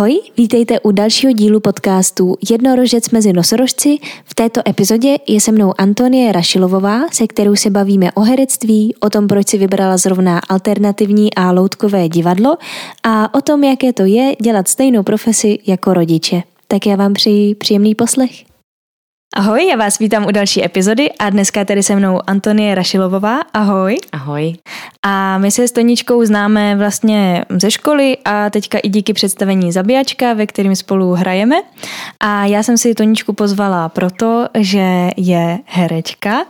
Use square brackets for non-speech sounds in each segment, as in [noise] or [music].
Ahoj, vítejte u dalšího dílu podcastu Jednorožec mezi nosorožci. V této epizodě je se mnou Antonie Rašilovová, se kterou se bavíme o herectví, o tom, proč si vybrala zrovna alternativní a loutkové divadlo a o tom, jaké to je dělat stejnou profesi jako rodiče. Tak já vám přeji příjemný poslech. Ahoj, já vás vítám u další epizody a dneska tady se mnou Antonie Rašilovová. Ahoj. Ahoj. A my se s Toničkou známe vlastně ze školy a teďka i díky představení Zabíjačka, ve kterým spolu hrajeme. A já jsem si Toničku pozvala proto, že je herečka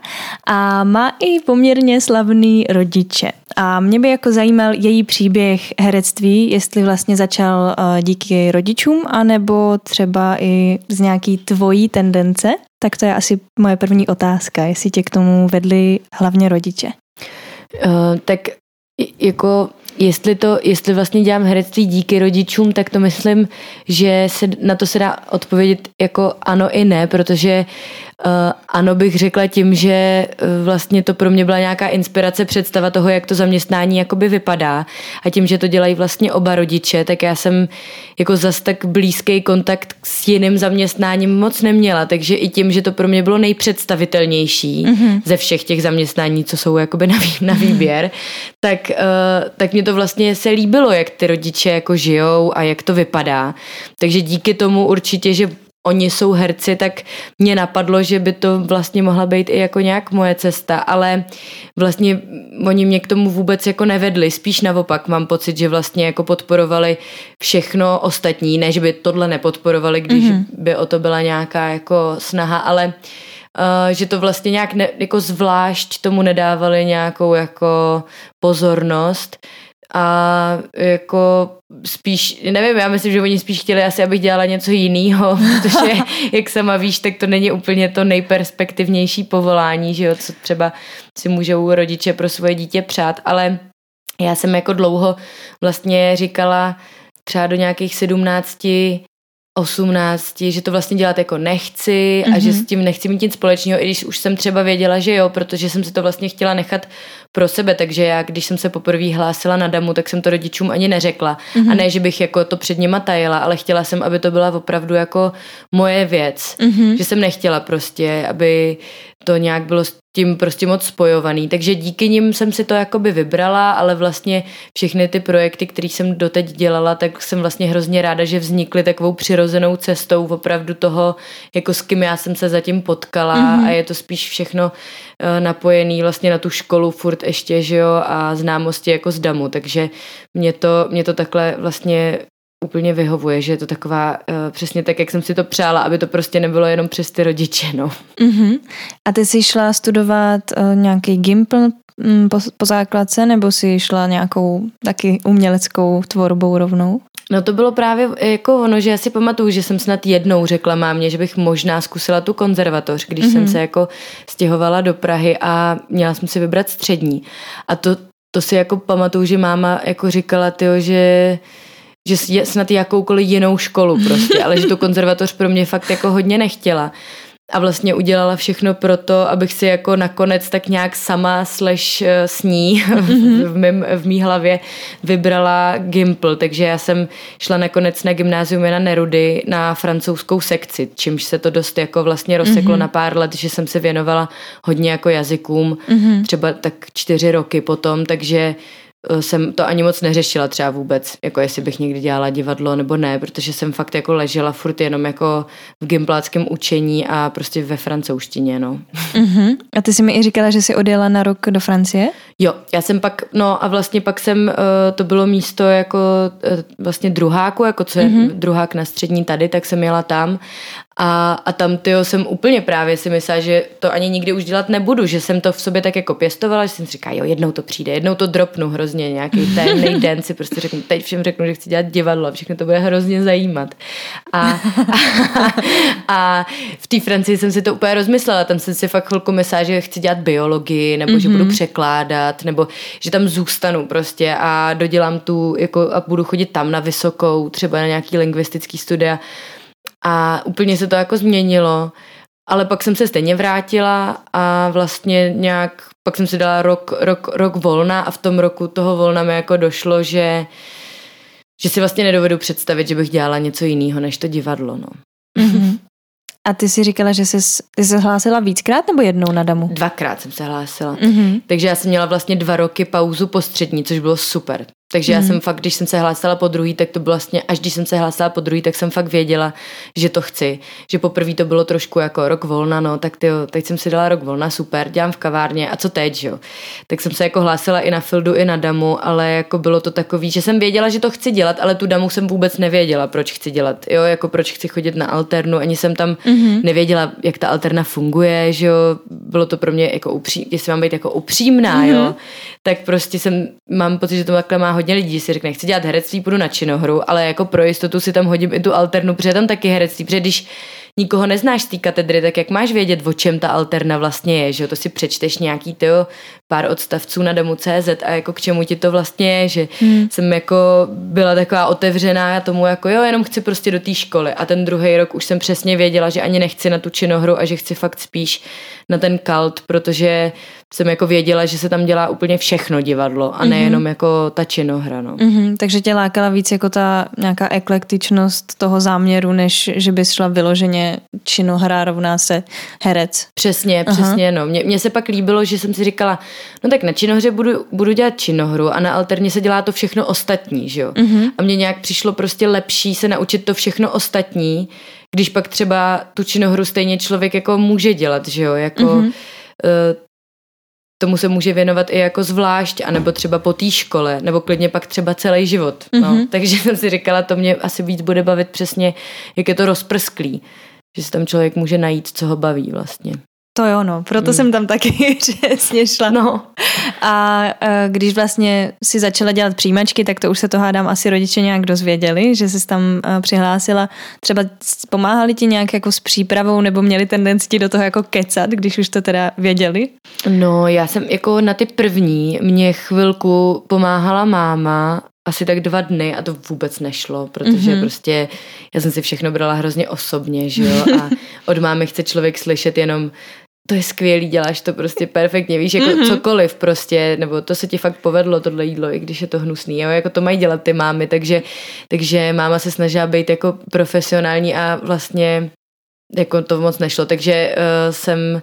a má i poměrně slavný rodiče. A mě by jako zajímal její příběh herectví, jestli vlastně začal eh, díky rodičům, anebo třeba i z nějaký tvojí tendence. Tak to je asi moje první otázka, jestli tě k tomu vedli hlavně rodiče. Uh, tak jako jestli to, jestli vlastně dělám herectví díky rodičům, tak to myslím, že se, na to se dá odpovědět jako ano i ne, protože ano bych řekla tím, že uh, vlastně to pro mě byla nějaká inspirace, představa toho, jak to zaměstnání jakoby vypadá a tím, že to dělají vlastně oba rodiče, tak já jsem jako zas tak blízký kontakt s jiným zaměstnáním moc neměla, takže i tím, že to pro mě bylo nejpředstavitelnější mm-hmm. ze všech těch zaměstnání, co jsou jakoby na, vý, na výběr, mm-hmm. tak, uh, tak mě to vlastně se líbilo, jak ty rodiče jako žijou a jak to vypadá. Takže díky tomu určitě, že oni jsou herci, tak mě napadlo, že by to vlastně mohla být i jako nějak moje cesta, ale vlastně oni mě k tomu vůbec jako nevedli, spíš naopak mám pocit, že vlastně jako podporovali všechno ostatní, ne, že by tohle nepodporovali, když mm-hmm. by o to byla nějaká jako snaha, ale uh, že to vlastně nějak ne, jako zvlášť tomu nedávali nějakou jako pozornost, a jako spíš, nevím, já myslím, že oni spíš chtěli asi, abych dělala něco jiného, [laughs] protože jak sama víš, tak to není úplně to nejperspektivnější povolání, že jo, co třeba si můžou rodiče pro svoje dítě přát, ale já jsem jako dlouho vlastně říkala třeba do nějakých sedmnácti 18, že to vlastně dělat jako nechci a mm-hmm. že s tím nechci mít nic společného, i když už jsem třeba věděla, že jo, protože jsem si to vlastně chtěla nechat pro sebe, takže já, když jsem se poprvé hlásila na damu, tak jsem to rodičům ani neřekla. Mm-hmm. A ne, že bych jako to před nima tajila, ale chtěla jsem, aby to byla opravdu jako moje věc. Mm-hmm. Že jsem nechtěla prostě, aby to nějak bylo s tím prostě moc spojovaný. Takže díky nim jsem si to jakoby vybrala, ale vlastně všechny ty projekty, které jsem doteď dělala, tak jsem vlastně hrozně ráda, že vznikly takovou přirozenou cestou opravdu toho, jako s kým já jsem se zatím potkala mm-hmm. a je to spíš všechno uh, napojený vlastně na tu školu furt ještě, že jo, a známosti jako z damu, takže mě to, mě to takhle vlastně úplně vyhovuje, že je to taková uh, přesně tak, jak jsem si to přála, aby to prostě nebylo jenom přes ty rodiče, no. Uh-huh. A ty jsi šla studovat uh, nějaký gimpl um, po, po základce, nebo jsi šla nějakou taky uměleckou tvorbou rovnou? No to bylo právě jako ono, že já si pamatuju, že jsem snad jednou řekla mámě, že bych možná zkusila tu konzervatoř, když mm-hmm. jsem mhm. se jako stěhovala do Prahy a měla jsem si vybrat střední. A to, to si jako pamatuju, že máma jako říkala, tyjo, že že snad jakoukoliv jinou školu prostě, ale že tu [laughs] konzervatoř pro mě fakt jako hodně nechtěla. A vlastně udělala všechno pro to, abych si jako nakonec tak nějak sama slash eh, s ní mm-hmm. [laughs] v, mým, v mý hlavě vybrala Gimple, takže já jsem šla nakonec na gymnázium Jana Nerudy na francouzskou sekci, čímž se to dost jako vlastně rozseklo mm-hmm. na pár let, že jsem se věnovala hodně jako jazykům, mm-hmm. třeba tak čtyři roky potom, takže jsem to ani moc neřešila třeba vůbec, jako jestli bych někdy dělala divadlo nebo ne, protože jsem fakt jako ležela furt jenom jako v gimpláckém učení a prostě ve francouzštině, no. Uh-huh. A ty jsi mi i říkala, že jsi odjela na rok do Francie? Jo, já jsem pak, no a vlastně pak jsem, uh, to bylo místo jako uh, vlastně druháku, jako co je uh-huh. druhák na střední tady, tak jsem jela tam a, a tam tyjo, jsem úplně právě si myslela, že to ani nikdy už dělat nebudu, že jsem to v sobě tak jako pěstovala, že jsem si říkala, jo, jednou to přijde, jednou to dropnu hrozně, nějaký ten [laughs] den si prostě řeknu, teď všem řeknu, že chci dělat divadlo a všechno to bude hrozně zajímat. A, a, a v té Francii jsem si to úplně rozmyslela, tam jsem si fakt chvilku myslela, že chci dělat biologii, nebo mm-hmm. že budu mhm. překládat, nebo že tam zůstanu prostě a dodělám tu, jako a budu chodit tam na vysokou, třeba na nějaký lingvistický studia a úplně se to jako změnilo. Ale pak jsem se stejně vrátila a vlastně nějak, pak jsem si dala rok, rok, rok volna a v tom roku toho volna mi jako došlo, že že si vlastně nedovedu představit, že bych dělala něco jiného než to divadlo, no. Mm-hmm. A ty si říkala, že jsi, ty jsi hlásila víckrát nebo jednou na damu? Dvakrát jsem se hlásila. Mm-hmm. Takže já jsem měla vlastně dva roky pauzu po střední, což bylo super. Takže mm. já mhm. jsem fakt, když jsem se hlásila po druhý, tak to bylo vlastně, až když jsem se hlásila po druhý, tak jsem fakt věděla, že to chci. Že poprvé to bylo trošku jako rok volna, no, tak tyjo, teď jsem si dala rok volna, super, dělám v kavárně a co teď, jo. Tak jsem se jako hlásila i na Fildu, i na Damu, ale jako bylo to takový, že jsem věděla, že to chci dělat, ale tu Damu jsem vůbec nevěděla, proč chci dělat, jo, jako proč chci chodit na alternu, ani jsem tam mm-hmm. nevěděla, jak ta alterna funguje, že jo, bylo to pro mě jako upří, jestli mám být jako upřímná, mm-hmm. jo, tak prostě jsem, mám pocit, že to takhle má hodně lidí, si řekne, chci dělat herectví, půjdu na činohru, ale jako pro jistotu si tam hodím i tu alternu, protože tam taky herectví, protože když nikoho neznáš z té katedry, tak jak máš vědět, o čem ta alterna vlastně je, že? To si přečteš nějaký tyjo, pár odstavců na domu CZ a jako k čemu ti to vlastně je, že hmm. jsem jako byla taková otevřená tomu jako jo, jenom chci prostě do té školy a ten druhý rok už jsem přesně věděla, že ani nechci na tu činohru a že chci fakt spíš na ten kalt, protože jsem jako věděla, že se tam dělá úplně všechno divadlo a nejenom mm-hmm. jako ta činohra. No. Mm-hmm, takže tě lákala víc jako ta nějaká eklektičnost toho záměru, než že bys šla vyloženě činohra rovná se herec. Přesně, přesně. Aha. No. Mně, mně se pak líbilo, že jsem si říkala, no tak na činohře budu, budu dělat činohru a na alterně se dělá to všechno ostatní, že jo. Mm-hmm. A mně nějak přišlo prostě lepší se naučit to všechno ostatní, když pak třeba tu činohru stejně člověk jako může dělat, že jo, jako mm-hmm. uh, tomu se může věnovat i jako zvlášť, anebo třeba po té škole, nebo klidně pak třeba celý život. Mm-hmm. No. Mhm. Takže jsem si říkala, to mě asi víc bude bavit přesně, jak je to rozprsklý, že si tam člověk může najít, co ho baví vlastně. To jo, no, proto mm. jsem tam taky [laughs] přesně šla. No. A e, když vlastně si začala dělat přijímačky, tak to už se to hádám asi rodiče nějak dozvěděli, že jsi tam e, přihlásila. Třeba pomáhali ti nějak jako s přípravou nebo měli tendenci ti do toho jako kecat, když už to teda věděli? No, já jsem jako na ty první, mě chvilku pomáhala máma asi tak dva dny a to vůbec nešlo, protože mm-hmm. prostě já jsem si všechno brala hrozně osobně, že jo, a [laughs] od mámy chce člověk slyšet jenom to je skvělý, děláš to prostě perfektně, víš, jako mm-hmm. cokoliv prostě, nebo to se ti fakt povedlo, tohle jídlo, i když je to hnusný, jo, jako to mají dělat ty mámy, takže, takže máma se snažila být jako profesionální a vlastně jako to moc nešlo, takže uh, jsem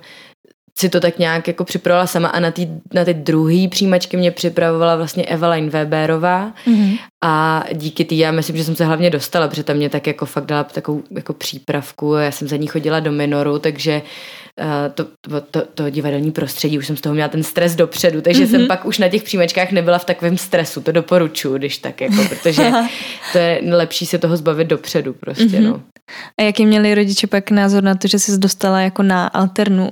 si to tak nějak jako připravovala sama a na ty, na ty druhý přijímačky mě připravovala vlastně Evelyn Weberová mm-hmm. a díky té já myslím, že jsem se hlavně dostala, protože tam mě tak jako fakt dala takovou jako přípravku, já jsem za ní chodila do minoru, takže uh, to, to, to, to divadelní prostředí, už jsem z toho měla ten stres dopředu, takže mm-hmm. jsem pak už na těch přijímačkách nebyla v takovém stresu, to doporučuji, když tak jako, protože [laughs] to je lepší se toho zbavit dopředu prostě, mm-hmm. no. A jaký měli rodiče pak názor na to, že jsi dostala jako na alternu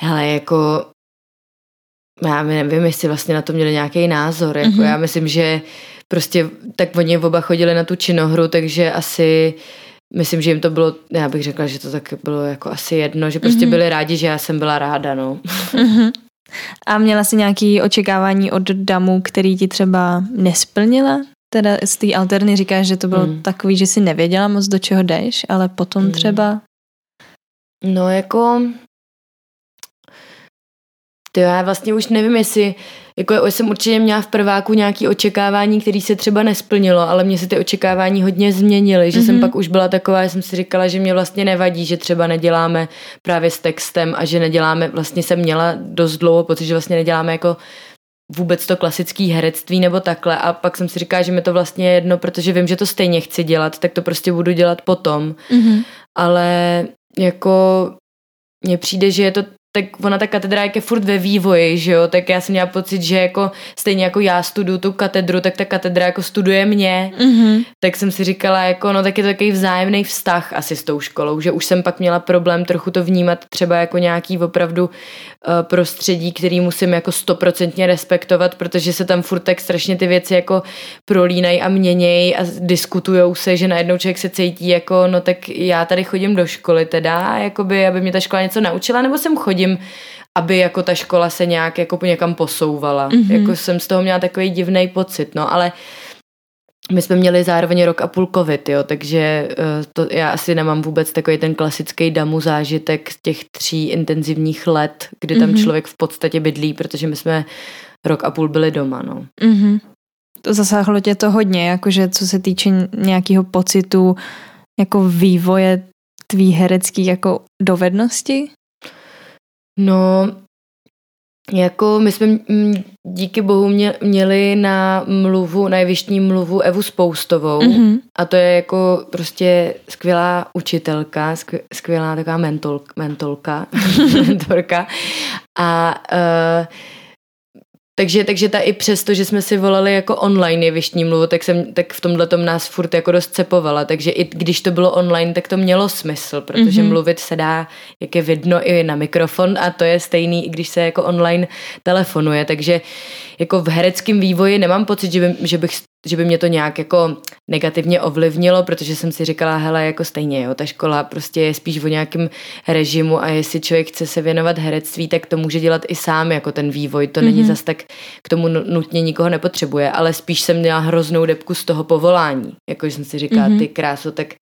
hele, jako já nevím, jestli vlastně na to měli nějaký názor, jako mm-hmm. já myslím, že prostě tak oni oba chodili na tu činohru, takže asi myslím, že jim to bylo, já bych řekla, že to tak bylo jako asi jedno, že prostě mm-hmm. byli rádi, že já jsem byla ráda, no. Mm-hmm. [laughs] A měla jsi nějaké očekávání od damu, který ti třeba nesplnila? Teda z té alterny říkáš, že to bylo mm. takový, že si nevěděla moc, do čeho jdeš, ale potom mm. třeba... No jako ty já vlastně už nevím, jestli, jako já jsem určitě měla v prváku nějaké očekávání, které se třeba nesplnilo, ale mě se ty očekávání hodně změnily, že mm-hmm. jsem mhm. pak už byla taková, že jsem si říkala, že mě vlastně nevadí, že třeba neděláme právě s textem a že neděláme, vlastně jsem měla dost dlouho pocit, že vlastně neděláme jako vůbec to klasický herectví nebo takhle a pak jsem si říkala, že mi to vlastně je jedno, protože vím, že to stejně chci dělat, tak to prostě budu dělat potom. Mm-hmm. Ale jako mně přijde, že je to tak ona ta katedra je furt ve vývoji, že jo, tak já jsem měla pocit, že jako stejně jako já studuju tu katedru, tak ta katedra jako studuje mě, mm-hmm. tak jsem si říkala jako, no tak je to takový vzájemný vztah asi s tou školou, že už jsem pak měla problém trochu to vnímat třeba jako nějaký opravdu uh, prostředí, který musím jako stoprocentně respektovat, protože se tam furt tak strašně ty věci jako prolínají a měnějí a diskutujou se, že najednou člověk se cítí jako, no tak já tady chodím do školy teda, jakoby, aby mě ta škola něco naučila, nebo jsem chodím chodím, aby jako ta škola se nějak jako někam posouvala. Mm-hmm. Jako jsem z toho měla takový divný pocit, no, ale my jsme měli zároveň rok a půl covid, jo, takže uh, to, já asi nemám vůbec takový ten klasický damu zážitek z těch tří intenzivních let, kdy tam mm-hmm. člověk v podstatě bydlí, protože my jsme rok a půl byli doma, no. Mm-hmm. to zasáhlo tě to hodně, jakože co se týče nějakého pocitu jako vývoje tvý herecký jako dovednosti? No, jako my jsme díky bohu mě, měli na mluvu, na jevištní mluvu Evu Spoustovou mm-hmm. a to je jako prostě skvělá učitelka, skvělá taková mentol, mentolka, [laughs] mentorka a uh, takže, takže ta i přesto, že jsme si volali jako online jevištní mluvu, tak, jsem, tak v tomhle tom nás furt jako dost cepovala. Takže i když to bylo online, tak to mělo smysl, protože mm-hmm. mluvit se dá, jak je vidno, i na mikrofon a to je stejný, i když se jako online telefonuje. Takže jako v hereckém vývoji nemám pocit, že, by, že bych že by mě to nějak jako negativně ovlivnilo, protože jsem si říkala, hele, jako stejně, jo, ta škola prostě je spíš o nějakém režimu a jestli člověk chce se věnovat herectví, tak to může dělat i sám, jako ten vývoj, to mm-hmm. není mhm. zas tak k tomu nutně nikoho nepotřebuje, ale spíš jsem měla hroznou depku z toho povolání, jako jsem si říkala, mm-hmm. ty kráso, tak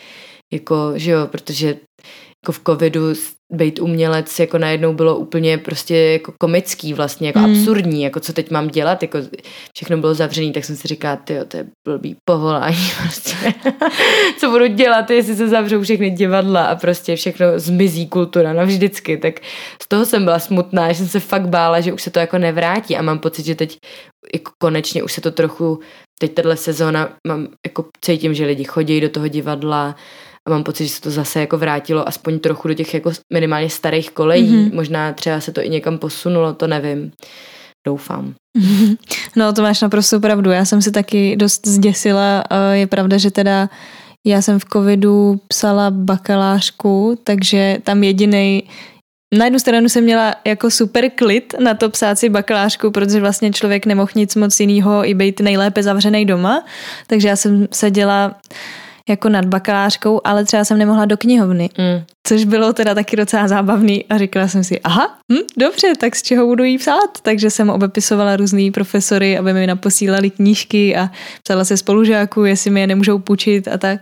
jako, že jo, protože jako v covidu být umělec jako najednou bylo úplně prostě jako komický vlastně, jako mm. absurdní, jako co teď mám dělat, jako všechno bylo zavřený, tak jsem si říkala, ty to je blbý povolání, [laughs] prostě. co budu dělat, jestli se zavřou všechny divadla a prostě všechno zmizí kultura navždycky, tak z toho jsem byla smutná, že jsem se fakt bála, že už se to jako nevrátí a mám pocit, že teď jako konečně už se to trochu, teď tahle sezóna mám, jako cítím, že lidi chodí do toho divadla, a mám pocit, že se to zase jako vrátilo aspoň trochu do těch jako minimálně starých kolejí. Mm-hmm. Možná třeba se to i někam posunulo, to nevím. Doufám. [laughs] No to máš naprosto pravdu. Já jsem si taky dost zděsila. Je pravda, že teda já jsem v covidu psala bakalářku, takže tam jediný na jednu stranu jsem měla jako super klid na to psát si bakalářku, protože vlastně člověk nemohl nic moc jiného i být nejlépe zavřený doma, takže já jsem seděla jako nad bakalářkou, ale třeba jsem nemohla do knihovny, mm. což bylo teda taky docela zábavný a říkala jsem si, aha, hm, dobře, tak z čeho budu jí psát? Takže jsem obepisovala různý profesory, aby mi naposílali knížky a psala se spolužáků, jestli mi je nemůžou půjčit a tak.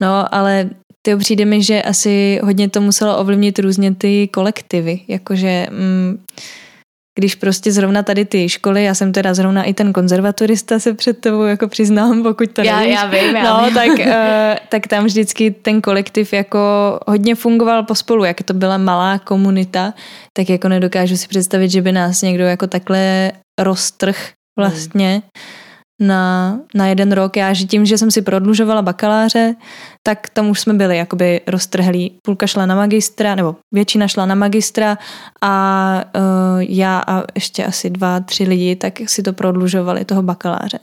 No, ale to přijde mi, že asi hodně to muselo ovlivnit různě ty kolektivy, jakože... Mm, když prostě zrovna tady ty školy, já jsem teda zrovna i ten konzervatorista se před tebou jako přiznám, pokud to já, nevíš. Já vím, já no, vím. Tak, uh, [laughs] tak tam vždycky ten kolektiv jako hodně fungoval pospolu, jak to byla malá komunita, tak jako nedokážu si představit, že by nás někdo jako takhle roztrh vlastně. Hmm na, na jeden rok. Já, že tím, že jsem si prodlužovala bakaláře, tak tam už jsme byli jakoby roztrhlí. Půlka šla na magistra, nebo většina šla na magistra a uh, já a ještě asi dva, tři lidi, tak si to prodlužovali, toho bakaláře.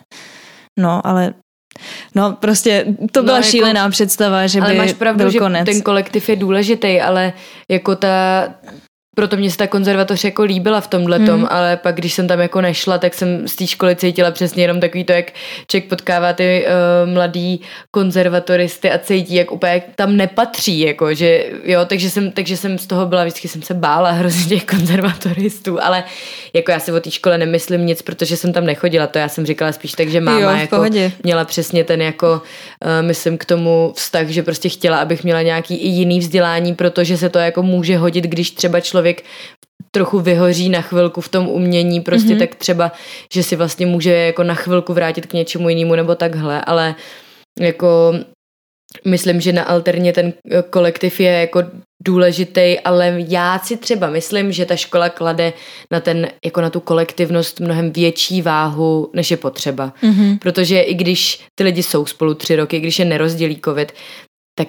No, ale No prostě to byla no, jako, šílená představa, že ale by máš pravdu, byl že konec. ten kolektiv je důležitý, ale jako ta, proto mě se ta konzervatoř jako líbila v tomhle tom, hmm. ale pak když jsem tam jako nešla, tak jsem z té školy cítila přesně jenom takový to, jak člověk potkává ty uh, mladý konzervatoristy a cítí, jak úplně tam nepatří, jako, že jo, takže jsem, takže jsem z toho byla, vždycky jsem se bála hrozně těch konzervatoristů, ale jako já si o té škole nemyslím nic, protože jsem tam nechodila, to já jsem říkala spíš tak, že máma jo, jako pohodě. měla přesně ten jako, uh, myslím k tomu vztah, že prostě chtěla, abych měla nějaký i jiný vzdělání, protože se to jako může hodit, když třeba člověk člověk trochu vyhoří na chvilku v tom umění, prostě mm-hmm. tak třeba, že si vlastně může jako na chvilku vrátit k něčemu jinému nebo takhle, ale jako myslím, že na alterně ten kolektiv je jako důležitý, ale já si třeba myslím, že ta škola klade na ten, jako na tu kolektivnost mnohem větší váhu, než je potřeba. Mm-hmm. Protože i když ty lidi jsou spolu tři roky, když je nerozdělí covid, tak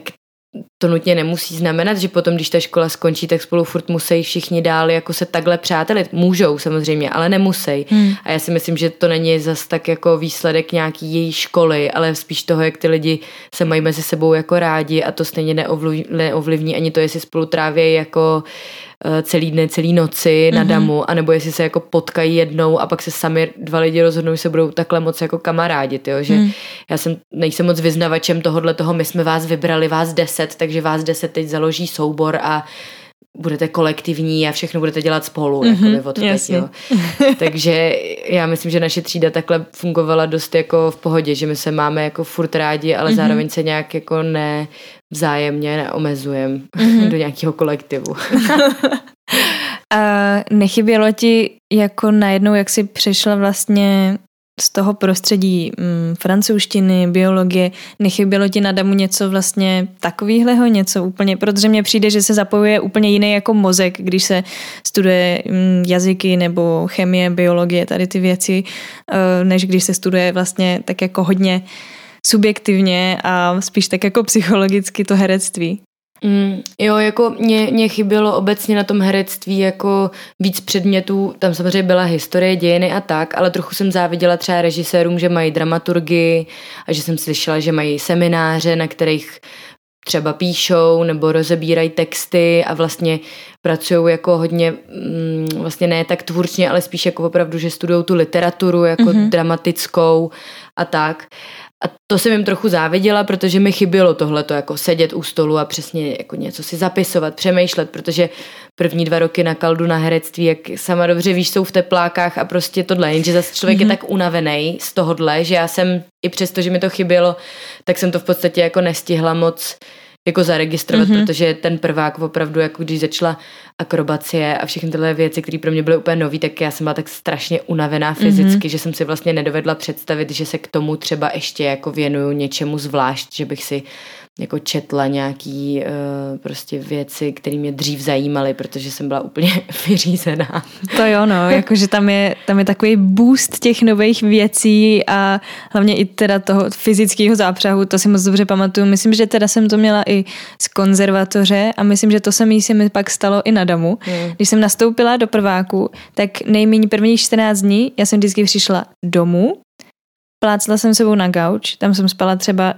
to nutně nemusí znamenat, že potom, když ta škola skončí, tak spolu furt musí všichni dál jako se takhle přátelit. Můžou samozřejmě, ale nemusí. Hmm. A já si myslím, že to není zas tak jako výsledek nějaký její školy, ale spíš toho, jak ty lidi se mají mezi sebou jako rádi a to stejně neovlivní, neovlivní ani to, jestli spolu tráví jako Eh, celý dny, celý noci na mm-hmm. damu, anebo jestli se jako potkají jednou a pak se sami dva lidi rozhodnou, že se budou takhle moc jako kamarádit, jo? že mm. já jsem, nejsem moc vyznavačem tohohle toho, my jsme vás vybrali, vás deset, takže vás deset teď založí soubor a budete kolektivní a všechno budete dělat spolu, mm-hmm, jako od teď, jo. [laughs] Takže já myslím, že naše třída takhle fungovala dost jako v pohodě, že my se máme jako furt rádi, ale mm-hmm. zároveň se nějak jako ne vzájemně neomezujeme mm-hmm. do nějakého kolektivu. [laughs] a nechybělo ti jako najednou, jak si přešla vlastně z toho prostředí mm, francouzštiny, biologie, nechybělo ti na Damu něco vlastně takového, něco úplně, protože mně přijde, že se zapojuje úplně jiný jako mozek, když se studuje mm, jazyky nebo chemie, biologie, tady ty věci, uh, než když se studuje vlastně tak jako hodně subjektivně a spíš tak jako psychologicky to herectví. Mm, jo, jako mě, mě chybělo obecně na tom herectví jako víc předmětů, tam samozřejmě byla historie, dějiny a tak, ale trochu jsem záviděla třeba režisérům, že mají dramaturgii a že jsem slyšela, že mají semináře, na kterých třeba píšou nebo rozebírají texty a vlastně pracují jako hodně, mm, vlastně ne tak tvůrčně, ale spíš jako opravdu, že studují tu literaturu jako mm-hmm. dramatickou a tak. A to jsem jim trochu záviděla, protože mi chybělo tohleto, jako sedět u stolu a přesně jako něco si zapisovat, přemýšlet, protože první dva roky na kaldu na herectví, jak sama dobře víš, jsou v teplákách a prostě tohle, jenže zase člověk mm-hmm. je mhm. tak unavený z tohohle, že já jsem, i přesto, že mi to chybělo, tak jsem to v podstatě jako nestihla moc jako zaregistrovat, mm-hmm. protože ten prvák opravdu, jako když začala akrobacie a všechny tyhle věci, které pro mě byly úplně nové, tak já jsem byla tak strašně unavená fyzicky, mm-hmm. že jsem si vlastně nedovedla představit, že se k tomu třeba ještě jako věnuju něčemu zvlášť, že bych si jako četla nějaký uh, prostě věci, které mě dřív zajímaly, protože jsem byla úplně [laughs] vyřízená. To jo, no, [laughs] jakože tam je, tam je takový boost těch nových věcí a hlavně i teda toho fyzického zápřahu, to si moc dobře pamatuju. Myslím, že teda jsem to měla i z konzervatoře a myslím, že to samé se mi pak stalo i na domu. Hmm. Když jsem nastoupila do prváku, tak nejméně prvních 14 dní já jsem vždycky přišla domů, plácla jsem sebou na gauč, tam jsem spala třeba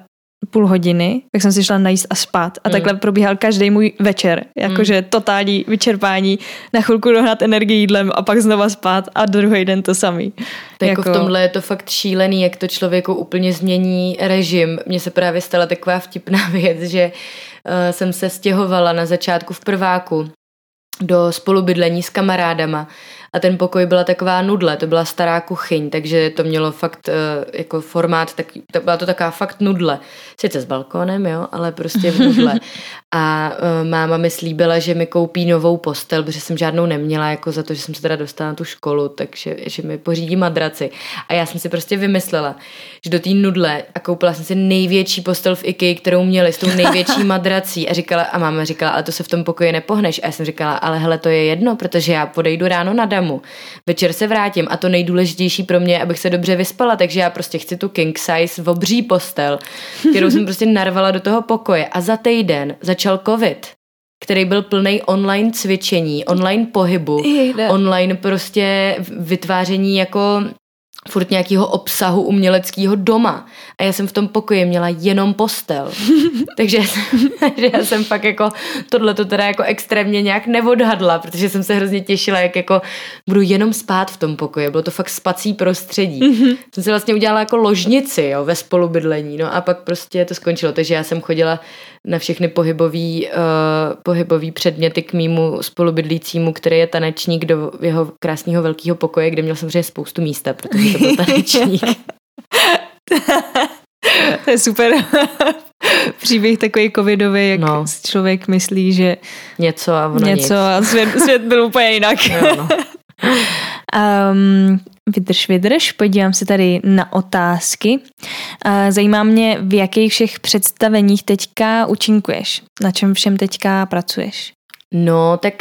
půl hodiny, tak jsem si šla najíst a spát. A mm. takhle probíhal každý můj večer. Jakože mm. totální vyčerpání, na chvilku dohnat energii jídlem a pak znova spát a druhý den to samý. Tak jako... jako v tomhle je to fakt šílený, jak to člověku úplně změní režim. Mně se právě stala taková vtipná [laughs] věc, že uh, jsem se stěhovala na začátku v prváku do spolubydlení s kamarádama a ten pokoj byla taková nudle, to byla stará kuchyň, takže to mělo fakt uh, jako formát, tak, to byla to taková fakt nudle. Sice s balkónem, jo, ale prostě v nudle. [laughs] A uh, máma mi slíbila, že mi koupí novou postel, protože jsem žádnou neměla, jako za to, že jsem se teda dostala na tu školu, takže že mi pořídí madraci. A já jsem si prostě vymyslela, že do té nudle a koupila jsem si největší postel v IKEA, kterou měli, s tou největší [laughs] madrací. A říkala, a máma říkala, ale to se v tom pokoji nepohneš. A já jsem říkala, ale hele, to je jedno, protože já podejdu ráno na damu, večer se vrátím a to nejdůležitější pro mě, abych se dobře vyspala, takže já prostě chci tu king size v obří postel, kterou jsem [laughs] prostě narvala do toho pokoje. A za týden začal covid který byl plný online cvičení, online pohybu, online prostě vytváření jako furt nějakého obsahu uměleckého doma. A já jsem v tom pokoji měla jenom postel. [laughs] takže, já jsem, takže já jsem fakt jako tohle to teda jako extrémně nějak neodhadla, protože jsem se hrozně těšila, jak jako budu jenom spát v tom pokoji. Bylo to fakt spací prostředí. Mm-hmm. Jsem si vlastně udělala jako ložnici jo, ve spolubydlení. No a pak prostě to skončilo. Takže já jsem chodila na všechny pohybový, uh, pohybový předměty k mýmu spolubydlícímu, který je tanečník do jeho krásného velkého pokoje, kde měl samozřejmě spoustu místa, protože to byl [laughs] tanečník. to je super. [laughs] Příběh takový covidový, jak no. člověk myslí, že něco a ono něco nic. a svět, svět byl úplně jinak. [laughs] No, no. um, Vydrž, vydrž, podívám se tady na otázky. Zajímá mě, v jakých všech představeních teďka účinkuješ? Na čem všem teďka pracuješ? No, tak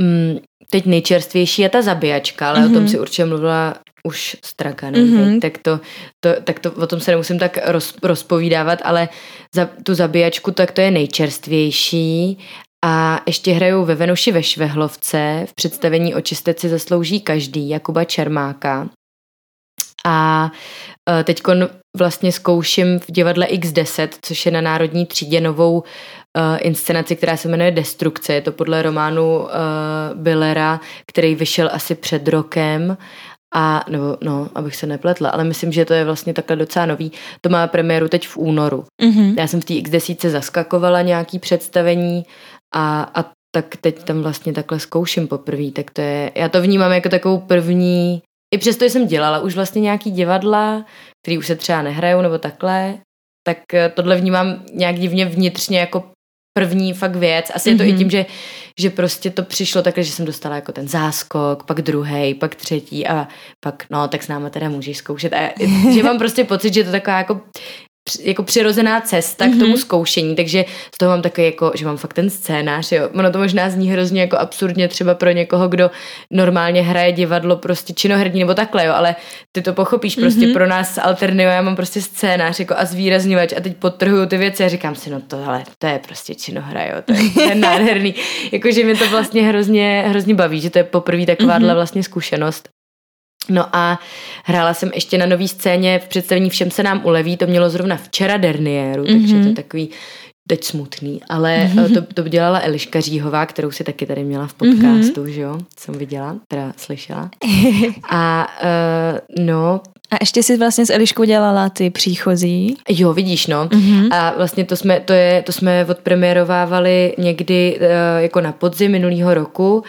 mm, teď nejčerstvější je ta zabíjačka, ale mm-hmm. o tom mhm. si určitě mluvila už straka, mm-hmm. tak, to, to, tak to o tom se nemusím tak roz, rozpovídávat, ale za tu zabíjačku tak to je nejčerstvější a ještě hrajou ve Venuši ve Švehlovce v představení Očistec si zaslouží každý Jakuba Čermáka. A e, teď vlastně zkouším v divadle X10, což je na Národní třídě novou uh, inscenaci, která se jmenuje Destrukce. Je to podle románu uh, Billera, který vyšel asi před rokem a, nebo no, abych se nepletla, ale myslím, že to je vlastně takhle docela nový. To má premiéru teď v únoru. Mm-hmm. Já jsem v té X10 zaskakovala nějaký představení a, a tak teď tam vlastně takhle zkouším poprvé, tak to je, já to vnímám jako takovou první, i přesto jsem dělala už vlastně nějaký divadla, který už se třeba nehrajou nebo takhle, tak eh, tohle vnímám nějak divně vnitřně jako první fakt věc. Asi mm-hmm. je to i mhm. tím, že, že prostě to přišlo takhle, že jsem dostala jako ten záskok, pak druhý, pak třetí a pak, no, tak s náma teda můžeš zkoušet. A že mám prostě pocit, že to taková jako jako přirozená cesta mm-hmm. k tomu mhm. zkoušení, takže z toho mám takový jako, že mám fakt ten scénář, jo. Ono to možná zní hrozně jako absurdně třeba pro někoho, kdo normálně hraje divadlo prostě činoherní nebo takhle, jo, ale ty to pochopíš, prostě mm-hmm. pro nás alternio, já mám prostě scénář jako a zvýrazňovač a teď podtrhuju ty věci a říkám si, no to, ale to je prostě činohra, jo, to je, [laughs] to je nádherný. Jakože mě to vlastně hrozně, hrozně baví, že to je poprvé takováhle mm-hmm. vlastně zkušenost. No a hrála jsem ještě na nový scéně v představení Všem se nám uleví, to mělo zrovna včera derniéru, mm-hmm. takže to je mhm. takový teď smutný, ale mm-hmm. to, to dělala Eliška Říhová, kterou si taky tady měla v podcastu, mm-hmm. že jo, jsem viděla, teda slyšela. [laughs] A uh, no, a ještě si vlastně s Eliškou dělala ty příchozí. Jo, vidíš, no. Mm-hmm. A vlastně to jsme, to je, to jsme odpremiérovávali někdy uh, jako na podzim minulého roku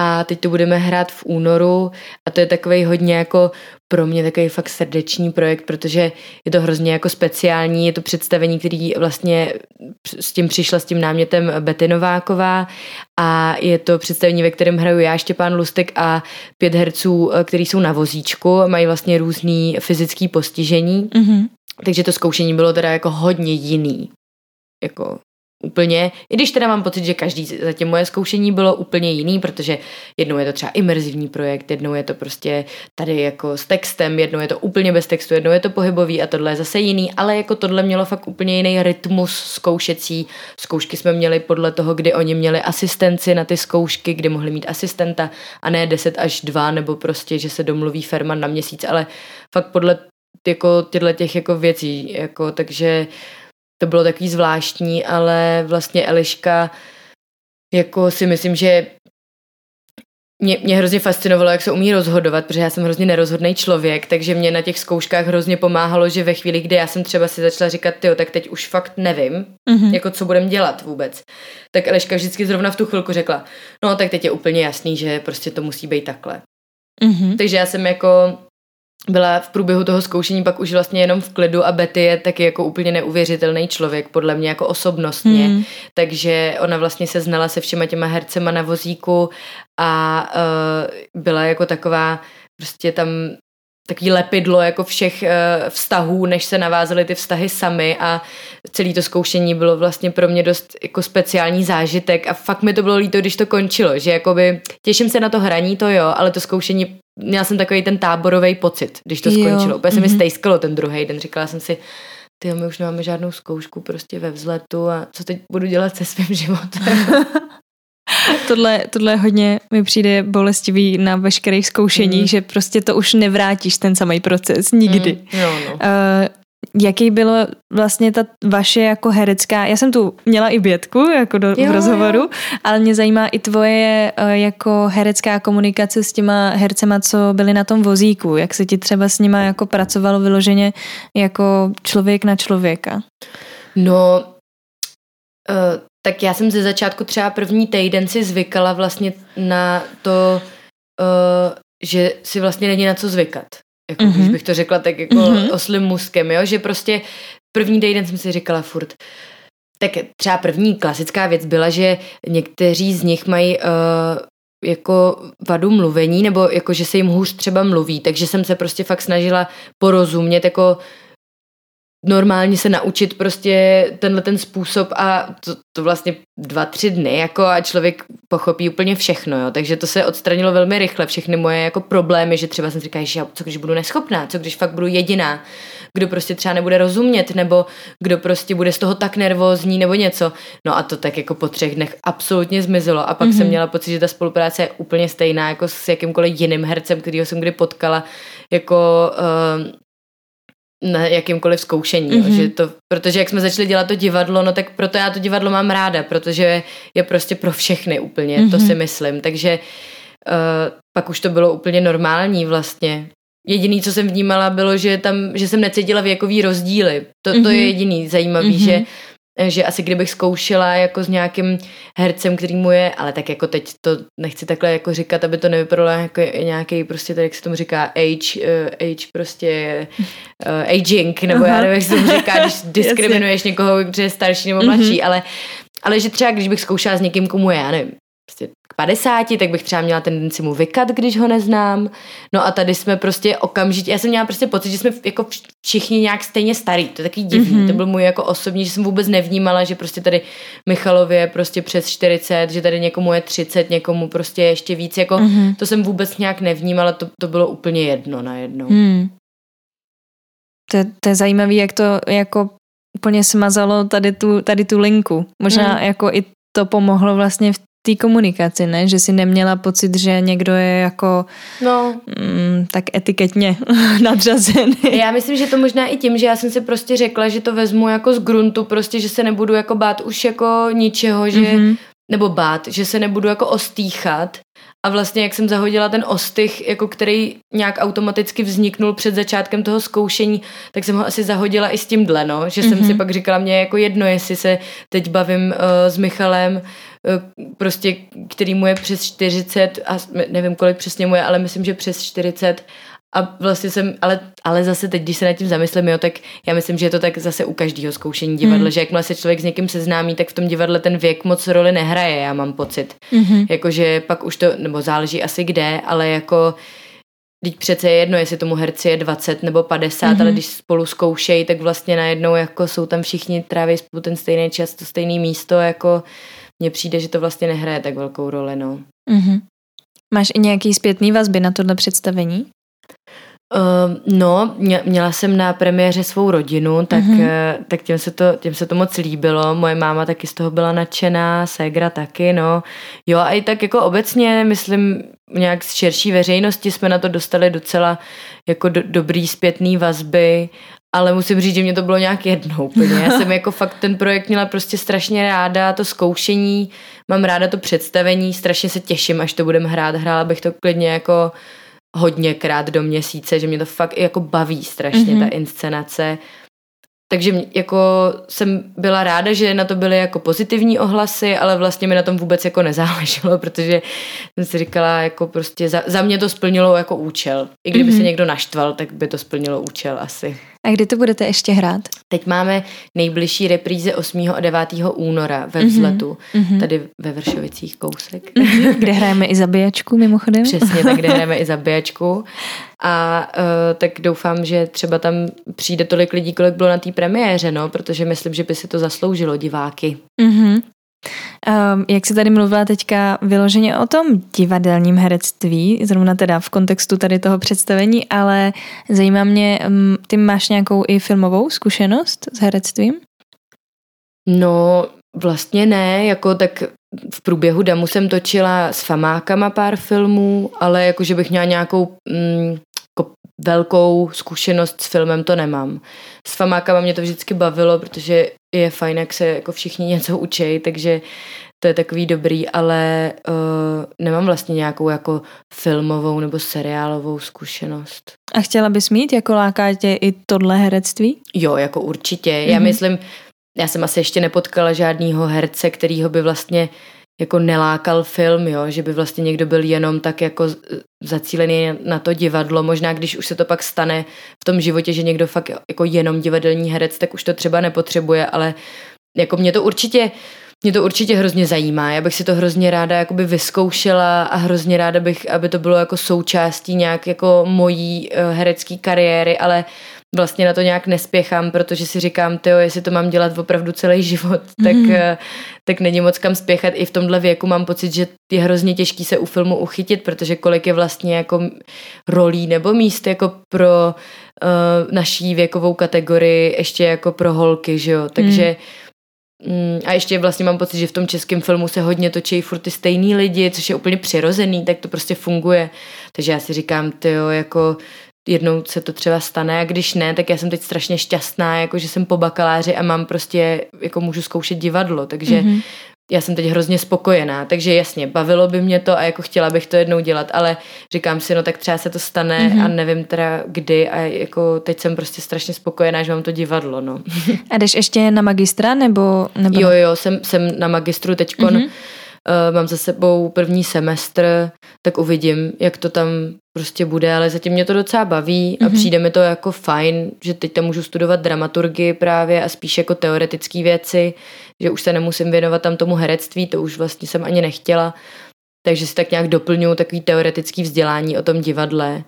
a teď to budeme hrát v únoru a to je takový hodně jako pro mě takový fakt srdeční projekt, protože je to hrozně jako speciální, je to představení, který vlastně s tím přišla s tím námětem Betty Nováková a je to představení, ve kterém hraju já, Štěpán Lustek a pět herců, který jsou na vozíčku, mají vlastně různý fyzický postižení, mm-hmm. takže to zkoušení bylo teda jako hodně jiný jako úplně, i když teda mám pocit, že každý zatím moje zkoušení bylo úplně jiný, protože jednou je to třeba imerzivní projekt, jednou je to prostě tady jako s textem, jednou je to úplně bez textu, jednou je to pohybový a tohle je zase jiný, ale jako tohle mělo fakt úplně jiný rytmus zkoušecí. Zkoušky jsme měli podle toho, kdy oni měli asistenci na ty zkoušky, kdy mohli mít asistenta a ne 10 až 2 nebo prostě, že se domluví Ferman na měsíc, ale fakt podle jako tyhle těch jako věcí, jako takže to bylo takový zvláštní, ale vlastně Eliška jako si myslím, že mě, mě hrozně fascinovalo, jak se umí rozhodovat, protože já jsem hrozně nerozhodný člověk, takže mě na těch zkouškách hrozně pomáhalo, že ve chvíli, kdy já jsem třeba si začala říkat, jo, tak teď už fakt nevím, mm-hmm. jako co budem dělat vůbec. Tak Eliška vždycky zrovna v tu chvilku řekla, no tak teď je úplně jasný, že prostě to musí být takhle. Mm-hmm. Takže já jsem jako byla v průběhu toho zkoušení pak už vlastně jenom v klidu a Betty je taky jako úplně neuvěřitelný člověk, podle mě jako osobnostně, hmm. takže ona vlastně se znala se všema těma hercema na vozíku a uh, byla jako taková prostě tam takový lepidlo jako všech uh, vztahů, než se navázaly ty vztahy sami a celé to zkoušení bylo vlastně pro mě dost jako speciální zážitek a fakt mi to bylo líto, když to končilo, že jakoby těším se na to hraní, to jo, ale to zkoušení měla jsem takový ten táborový pocit, když to skončilo. Úplně se mm-hmm. mi mhm. stejskalo ten druhý den. Říkala jsem si, ty my už nemáme žádnou zkoušku prostě ve vzletu a co teď budu dělat se svým životem. [laughs] tohle, tohle hodně mi přijde bolestivý na veškerých zkoušeních, mm. že prostě to už nevrátíš ten samý proces nikdy. Mm, jo, no. uh, jaký bylo vlastně ta vaše jako herecká, já jsem tu měla i Bětku jako do, jo, v rozhovoru, jo. ale mě zajímá i tvoje eh, jako herecká komunikace s těma hercema, co byli na tom vozíku, jak se ti třeba s nima jako pracovalo vyloženě jako člověk na člověka? No, uh, tak já jsem ze začátku třeba první týden si zvykala vlastně na to, uh, že si vlastně není na co zvykat. Jako, mm-hmm. když bych to řekla tak jako mm-hmm. oslým muskem, jo? že prostě první týden jsem si říkala furt, tak třeba první klasická věc byla, že někteří z nich mají uh, jako vadu mluvení, nebo jako, že se jim hůř třeba mluví, takže jsem se prostě fakt snažila porozumět, jako normálně se naučit prostě tenhle ten způsob a to, to vlastně dva, tři dny jako a člověk pochopí úplně všechno, jo. Takže to se odstranilo velmi rychle, všechny moje jako problémy, že třeba jsem říkala, že co když budu neschopná, co když fakt budu jediná, kdo prostě třeba nebude rozumět, nebo kdo prostě bude z toho tak nervózní, nebo něco. No a to tak jako po třech dnech absolutně zmizelo a pak mm-hmm. jsem mhm. měla pocit, že ta spolupráce je úplně stejná jako s jakýmkoliv jiným hercem, kterýho jsem kdy potkala, jako uh, na jakýmkoliv zkoušení. Mm-hmm. že to, protože jak jsme začali dělat to divadlo, no tak proto já to divadlo mám ráda, protože je prostě pro všechny úplně, mm-hmm. to si myslím. Takže uh, pak už to bylo úplně normální vlastně. Jediný, co jsem vnímala, bylo, že tam, že jsem necítila věkový rozdíly. To, mm-hmm. to je mhm. jediný zajímavý, mm-hmm. že že asi kdybych zkoušela jako s nějakým hercem, který mu je, ale tak jako teď to nechci takhle jako říkat, aby to nevypadalo jako nějaký prostě, tady jak se tomu říká, age, uh, age prostě uh, aging, nebo Aha. já nevím, jak se tomu říká, když [laughs] diskriminuješ někoho, kdo je starší nebo mladší, mm-hmm. ale ale že třeba když bych zkoušela s někým, komu je, já nevím, prostě 50, tak bych třeba měla tendenci mu vykat, když ho neznám. No a tady jsme prostě okamžitě, já jsem měla prostě pocit, že jsme jako všichni nějak stejně starý, to je takový divný, mm-hmm. to byl můj jako osobní, že jsem vůbec nevnímala, že prostě tady Michalově je prostě přes 40, že tady někomu je 30, někomu prostě ještě víc, jako mm-hmm. to jsem vůbec nějak nevnímala, to, to bylo úplně jedno najednou. Mm. To, to je zajímavé, jak to jako úplně smazalo tady tu, tady tu linku. Možná mm. jako i to pomohlo vlastně v té komunikaci, ne? Že si neměla pocit, že někdo je jako no. mm, tak etiketně [laughs] nadřazený. Já myslím, že to možná i tím, že já jsem si prostě řekla, že to vezmu jako z gruntu, prostě, že se nebudu jako bát už jako ničeho, že mm-hmm. nebo bát, že se nebudu jako ostýchat a vlastně jak jsem zahodila ten ostych, jako který nějak automaticky vzniknul před začátkem toho zkoušení, tak jsem ho asi zahodila i s tímhle, no. Že mm-hmm. jsem si mhm. pak říkala, mě jako jedno, jestli se teď bavím uh, s Michalem, uh, prostě, který mu je přes 40 a nevím, kolik přesně mu je, ale myslím, že přes 40 a vlastně jsem, ale, ale zase teď, když se nad tím zamyslím, jo, tak já myslím, že je to tak zase u každého zkoušení divadla, mm. že jakmile se člověk s někým seznámí, tak v tom divadle ten věk moc roli nehraje, já mám pocit. Mm-hmm. Jakože pak už to, nebo záleží asi kde, ale jako Teď přece je jedno, jestli tomu herci je 20 nebo 50, mm-hmm. ale když spolu zkoušejí, tak vlastně najednou jako jsou tam všichni tráví spolu ten stejný čas, to stejné místo, jako mně přijde, že to vlastně nehraje tak velkou roli, no. Mm-hmm. Máš i nějaký zpětný vazby na tohle představení? Uh, no, měla jsem na premiéře svou rodinu, tak, mm-hmm. tak těm, se to, těm se to moc líbilo. Moje máma taky z toho byla nadšená, ségra taky, no. Jo, a i tak jako obecně, myslím, nějak z širší veřejnosti jsme na to dostali docela jako do, dobrý zpětný vazby, ale musím říct, že mě to bylo nějak jednou úplně. Já jsem [laughs] jako fakt ten projekt měla prostě strašně ráda, to zkoušení, mám ráda to představení, strašně se těším, až to budeme hrát. Hrála bych to klidně jako hodněkrát do měsíce, že mě to fakt jako baví strašně mm-hmm. ta inscenace. Takže jako jsem byla ráda, že na to byly jako pozitivní ohlasy, ale vlastně mi na tom vůbec jako nezáleželo, [laughs] protože jsem si říkala, jako prostě za, za mě to splnilo jako účel. I kdyby mm-hmm. se mhm. někdo naštval, tak by to splnilo účel asi. A kdy to budete ještě hrát? Teď máme nejbližší repríze 8. a 9. února ve mhm. vzletu, mm-hmm. tady ve Vršovicích kousek. Mm-hmm. Kde hrajeme i zabíjačku mimochodem. Přesně, tak kde [laughs] hrajeme i zabíjačku. A uh, tak doufám, že třeba tam přijde tolik lidí, kolik bylo na té premiéře, no, protože myslím, že by si to zasloužilo diváky. Mm-hmm. Um, jak se tady mluvila teďka vyloženě o tom divadelním herectví, zrovna teda v kontextu tady toho představení, ale zajímá mě, um, ty máš nějakou i filmovou zkušenost s herectvím? No, vlastně ne, jako tak v průběhu damu jsem točila s famákama pár filmů, ale jakože bych měla nějakou mm, jako velkou zkušenost s filmem, to nemám. S famákama mě to vždycky bavilo, protože je fajn, jak se jako všichni něco učí, takže to je takový dobrý, ale uh, nemám vlastně nějakou jako filmovou nebo seriálovou zkušenost. A chtěla bys mít, jako láká tě i tohle herectví? Jo, jako určitě. Mm-hmm. Já mhm. myslím, já jsem asi ještě nepotkala žádného herce, kterýho by vlastně jako nelákal film, jo, že by vlastně někdo byl jenom tak jako zacílený na to divadlo. Možná když už se to pak stane v tom životě, že někdo fakt jako jenom divadelní herec, tak už to třeba nepotřebuje, ale jako mě to určitě mě to určitě hrozně zajímá. Já bych si to hrozně ráda jakoby vyzkoušela a hrozně ráda bych, aby to bylo jako součástí nějak jako mojí uh, herecké kariéry, ale vlastně na to nějak nespěchám, protože si říkám, tyjo, jestli to mám dělat opravdu celý život, tak, mm-hmm. tak není moc kam spěchat. I v tomhle věku mám pocit, že je hrozně těžký se u filmu uchytit, protože kolik je vlastně jako rolí nebo míst jako pro uh, naší věkovou kategorii, ještě jako pro holky, že jo, takže mm. a ještě vlastně mám pocit, že v tom českém filmu se hodně točí furt ty stejný lidi, což je úplně přirozený, tak to prostě funguje. Takže já si říkám, ty jo, jako jednou se to třeba stane a když ne, tak já jsem teď strašně šťastná, jako že jsem po bakaláři a mám prostě, jako můžu zkoušet divadlo, takže mm-hmm. já jsem teď hrozně spokojená, takže jasně, bavilo by mě to a jako chtěla bych to jednou dělat, ale říkám si, no tak třeba se to stane mm-hmm. a nevím teda kdy a jako teď jsem prostě strašně spokojená, že mám to divadlo, no. A jdeš ještě na magistra nebo? nebo... Jo, jo, jsem, jsem na magistru teďkon, mm-hmm mám za sebou první semestr, tak uvidím, jak to tam prostě bude, ale zatím mě to docela baví a mm-hmm. přijde mi to jako fajn, že teď tam můžu studovat dramaturgii právě a spíš jako teoretické věci, že už se nemusím věnovat tam tomu herectví, to už vlastně jsem ani nechtěla, takže si tak nějak doplňuji takový teoretický vzdělání o tom divadle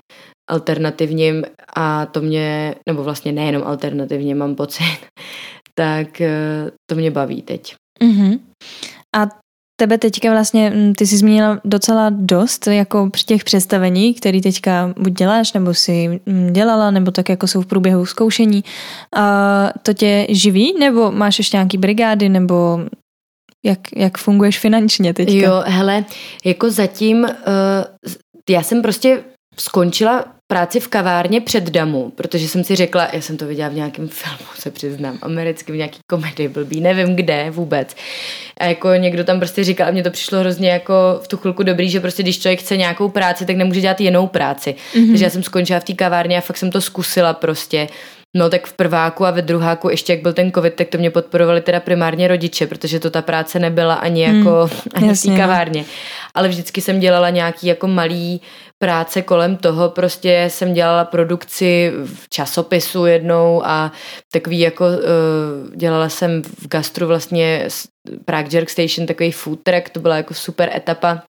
alternativním a to mě, nebo vlastně nejenom alternativně mám pocit, [laughs] tak eh, to mě baví teď. Mm-hmm. A tebe teďka vlastně, mm, ty jsi zmínila docela dost jako při těch představení, který teďka buď děláš, nebo si mm, dělala, nebo tak jako jsou v průběhu zkoušení. A to tě živí, nebo máš ještě nějaký brigády, nebo jak, jak funguješ finančně teďka? Jo, hele, jako zatím, uh, já jsem prostě skončila práci v kavárně před Damu, protože jsem si řekla, já jsem to viděla v nějakém filmu, [laughs] se přiznám, americky v nějaký komedii blbý, nevím kde vůbec. A jako někdo tam prostě říkal, a mně to přišlo hrozně jako v tu chvilku dobrý, že prostě když člověk chce nějakou práci, tak nemůže dělat jinou práci. Mm-hmm. Takže já jsem skončila v té kavárně a fakt jsem to zkusila prostě. No tak v prváku a ve druháku ještě jak byl ten covid, tak to mě podporovali teda primárně rodiče, protože to ta práce nebyla ani jako hmm, ani té no. kavárně. Ale vždycky jsem dělala nějaký jako malý práce kolem toho, prostě jsem dělala produkci v časopisu jednou a takový jako uh, dělala jsem v gastru vlastně Prague Jerk Station, takový food track, to byla jako super etapa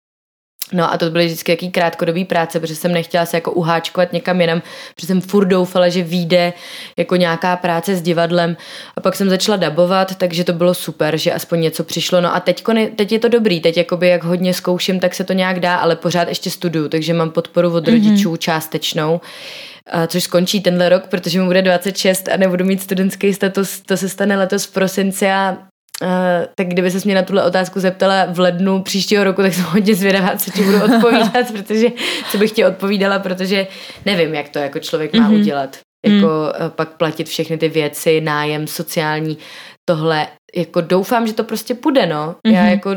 No a to byly vždycky jaký krátkodobý práce, protože jsem nechtěla se jako uháčkovat někam jinam, protože jsem furt doufala, že vyjde jako nějaká práce s divadlem a pak jsem začala dabovat, takže to bylo super, že aspoň něco přišlo. No a teď, teď je to dobrý, teď jakoby jak hodně zkouším, tak se to nějak dá, ale pořád ještě studuju, takže mám podporu od rodičů mm-hmm. částečnou což skončí tenhle rok, protože mi bude 26 a nebudu mít studentský status, to se stane letos v prosinci a Uh, tak kdyby se mě na tuhle otázku zeptala v lednu příštího roku, tak jsem hodně zvědavá, co ti budu odpovídat, [laughs] protože co bych ti odpovídala, protože nevím, jak to jako člověk má mm-hmm. udělat. Jako mm. pak platit všechny ty věci, nájem, sociální, tohle jako doufám, že to prostě půjde, no. Mm-hmm. Já mhm. jako,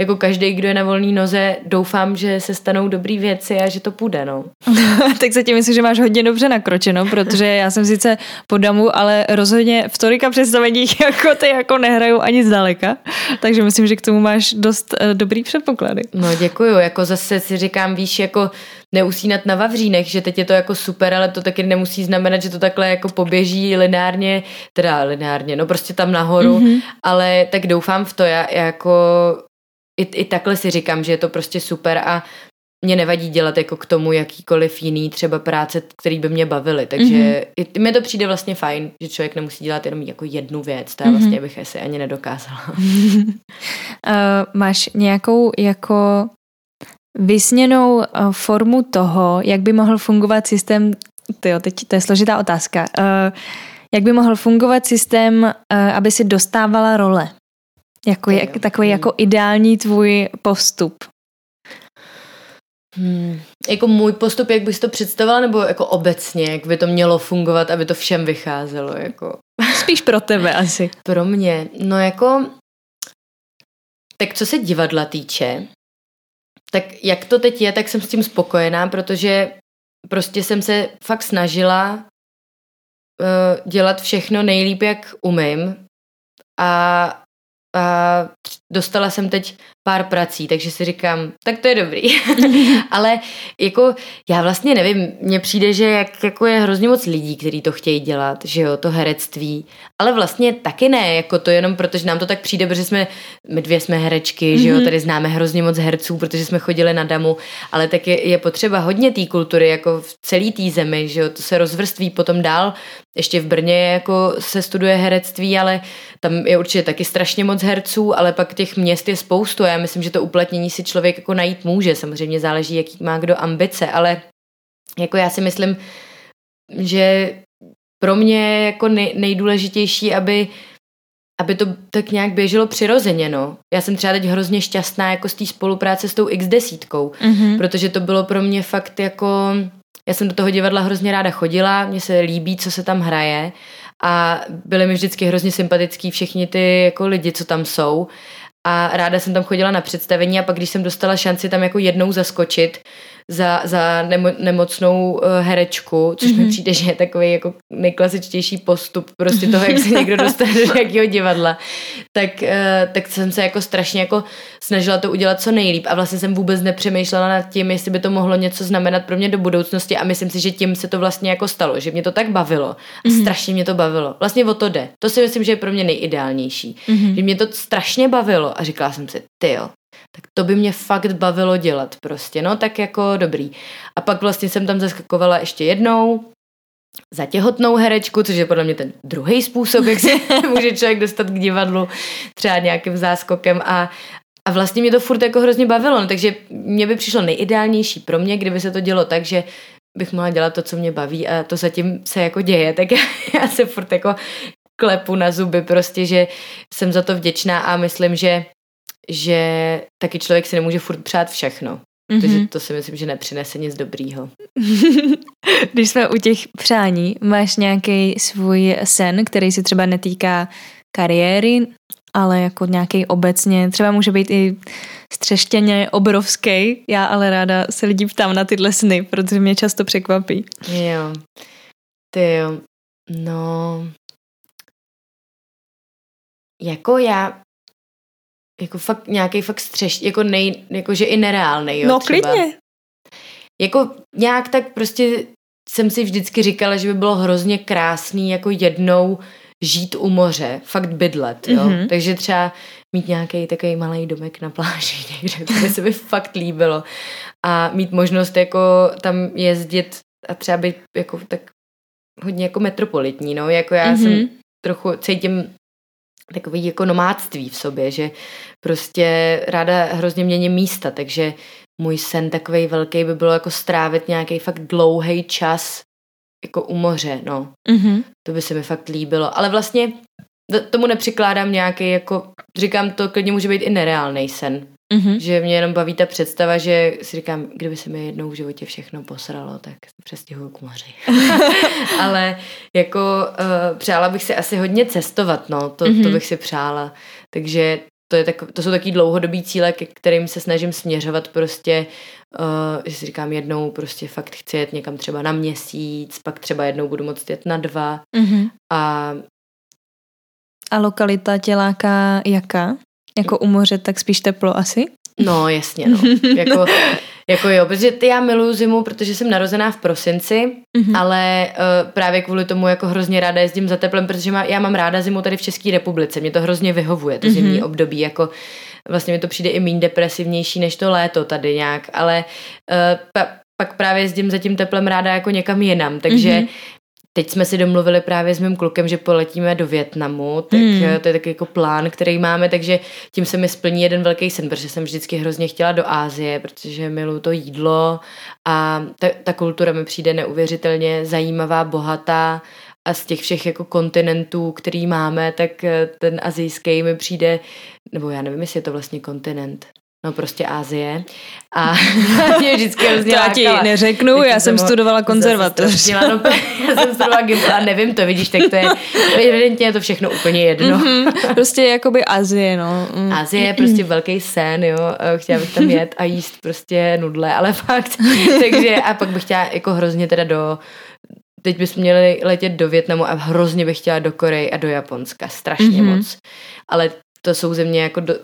jako každý, kdo je na volné noze, doufám, že se stanou dobrý věci a že to půjde, no. [laughs] tak zatím myslím, že máš hodně dobře nakročeno, protože já jsem sice po damu, ale rozhodně v tolika představeních [laughs] jako ty jako nehraju ani zdaleka, takže myslím, že k tomu máš dost uh, dobrý předpoklady. No děkuju, jako zase si říkám, víš, jako neusínat na Vavřínech, že teď je to jako super, ale to taky nemusí znamenat, že to takhle jako poběží lineárně, teda lineárně, no prostě tam nahoru, mm-hmm. ale tak doufám v to, já, já jako i, i takhle si říkám, že je to prostě super a mě nevadí dělat jako k tomu jakýkoliv jiný třeba práce, který by mě bavily, takže mm-hmm. i, mi to přijde vlastně fajn, že člověk nemusí dělat jenom jako jednu věc, to já mm-hmm. vlastně bych asi ani nedokázala. uh, [laughs] máš nějakou jako vysněnou eh, formu toho, jak by mohl fungovat systém, tyjo, teď to je složitá otázka, uh, jak by mohl fungovat systém, uh, aby si dostávala role? Jako, jak, takový jako ideální tvůj postup. Hmm. Jako můj postup, jak bys to představila, nebo jako obecně, jak by to mělo fungovat, aby to všem vycházelo? Jako? Spíš pro tebe asi. Pro mě. No jako, tak co se divadla týče, tak jak to teď je, tak jsem s tím spokojená, protože prostě jsem se fakt snažila uh, dělat všechno nejlíp, jak umím. A, a dostala jsem teď pár prací, takže si říkám, tak to je dobrý. [laughs] [laughs] Ale jako já vlastně nevím, mně přijde, že jak, jako je hrozně moc lidí, kteří to chtějí dělat, že jo, to herectví, ale vlastně taky ne, jako to jenom protože nám to tak přijde, protože jsme, my dvě jsme herečky, že jo, mhm. tady známe hrozně moc herců, protože jsme chodili na damu, ale tak je, je potřeba hodně té kultury, jako v celé té zemi, že jo, to se rozvrství potom dál, ještě v Brně jako se studuje herectví, ale tam je určitě taky strašně moc herců, ale pak těch měst je spoustu. Já myslím, že to uplatnění si člověk jako najít může. Samozřejmě záleží, jaký má kdo ambice, ale jako já si myslím, že pro mě jako nej, nejdůležitější, aby aby to tak nějak běželo přirozeně, no. Já jsem třeba teď hrozně šťastná jako z té spolupráce s tou x desítkou, mm-hmm. protože to bylo pro mě fakt jako, já jsem do toho divadla hrozně ráda chodila, mně se líbí, co se tam hraje a byly mi vždycky hrozně sympatický všichni ty jako lidi, co tam jsou a ráda jsem tam chodila na představení a pak když jsem dostala šanci tam jako jednou zaskočit za, za nemo, nemocnou uh, herečku, což mm-hmm. mi mhm. přijde, že je takový jako nejklasičtější postup prostě toho, jak se někdo dostane do [laughs] nějakého divadla, tak, uh, tak jsem se jako strašně jako snažila to udělat co nejlíp a vlastně jsem vůbec nepřemýšlela nad tím, jestli by to mohlo něco znamenat pro mě do budoucnosti a myslím si, že tím se to vlastně jako stalo, že mě to tak bavilo a mm-hmm. strašně mě to bavilo. Vlastně o to jde. To si myslím, že je pro mě nejideálnější. Mm-hmm. Že mě to strašně bavilo a říkala jsem si, ty jo, tak to by mě fakt bavilo dělat prostě, no tak jako dobrý. A pak vlastně jsem tam zaskakovala ještě jednou, za těhotnou herečku, což je podle mě ten druhý způsob, jak se [laughs] může člověk dostat k divadlu, třeba nějakým záskokem a, a vlastně mě to furt jako hrozně bavilo, no, takže mě by přišlo nejideálnější pro mě, kdyby se to dělo tak, že bych mohla dělat to, co mě baví a to zatím se jako děje, tak já, [laughs] já se furt jako klepu na zuby prostě, že jsem za to vděčná a myslím, že že taky člověk si nemůže furt přát všechno. Mm-hmm. Takže to si myslím, že nepřinese nic dobrýho. [laughs] Když jsme u těch přání, máš nějaký svůj sen, který se třeba netýká kariéry, ale jako nějaký obecně, třeba může být i střeštěně obrovský. Já ale ráda se lidí ptám na tyhle sny, protože mě často překvapí. Jo, ty jo, no, jako já jako fakt nějaký fakt střeš, jako nej, jakože i nereálný, jo, No třeba. klidně. Jako nějak tak prostě jsem si vždycky říkala, že by bylo hrozně krásný jako jednou žít u moře, fakt bydlet, jo. Mm-hmm. Takže třeba mít nějaký takový malý domek na pláži [laughs] někde, to by se mi fakt líbilo. A mít možnost jako tam jezdit a třeba být jako tak hodně jako metropolitní, no, jako já mm-hmm. jsem trochu cítím takový jako nomádství v sobě, že prostě ráda hrozně měním místa, takže můj sen takový velký by bylo jako strávit nějaký fakt dlouhý čas jako u moře, no. Mm-hmm. To by se mi fakt líbilo. Ale vlastně tomu nepřikládám nějaký jako, říkám, to klidně může být i nereálný sen. Mm-hmm. Že mě jenom baví ta představa, že si říkám, kdyby se mi jednou v životě všechno posralo, tak přestěhuju k moři. [laughs] [laughs] Ale jako uh, přála bych si asi hodně cestovat, no, to, mm-hmm. to bych si přála. Takže to, je tak, to jsou taky dlouhodobý cíle, ke kterým se snažím směřovat prostě, uh, že si říkám jednou prostě fakt chci jet někam třeba na měsíc, pak třeba jednou budu moct jet na dva mm-hmm. a a lokalita tě láká jaká? Jako u moře, tak spíš teplo asi? No, jasně, no. [laughs] jako, jako jo, protože ty já miluju zimu, protože jsem narozená v prosinci, mm-hmm. ale uh, právě kvůli tomu jako hrozně ráda jezdím za teplem, protože má, já mám ráda zimu tady v České republice, mě to hrozně vyhovuje, to mm-hmm. zimní období, jako vlastně mi to přijde i méně depresivnější než to léto tady nějak, ale uh, pa, pak právě jezdím za tím teplem ráda jako někam jinam, takže mm-hmm. Teď jsme si domluvili právě s mým klukem, že poletíme do Větnamu, tak hmm. to je taky jako plán, který máme, takže tím se mi splní jeden velký sen, protože jsem vždycky hrozně chtěla do Ázie, protože miluji to jídlo a ta, ta kultura mi přijde neuvěřitelně zajímavá, bohatá a z těch všech jako kontinentů, který máme, tak ten azijský mi přijde, nebo já nevím, jestli je to vlastně kontinent, No prostě Ázie. A [laughs] mě vždycky hrozně To já ti neřeknu, [laughs] já jsem studovala konzervatoř. no, já jsem studovala gimpl a nevím to, vidíš, tak to je, evidentně je to všechno úplně jedno. Mm-hmm, prostě jakoby Azie, no. Mm. Azie je prostě velký sen, jo, chtěla bych tam jet a jíst prostě nudle, ale [laughs] fakt. Takže a pak bych chtěla jako hrozně teda do teď bychom měli letět do Větnamu a hrozně bych chtěla do Koreji a do Japonska, strašně mm-hmm. moc. Ale to jsou země jako do,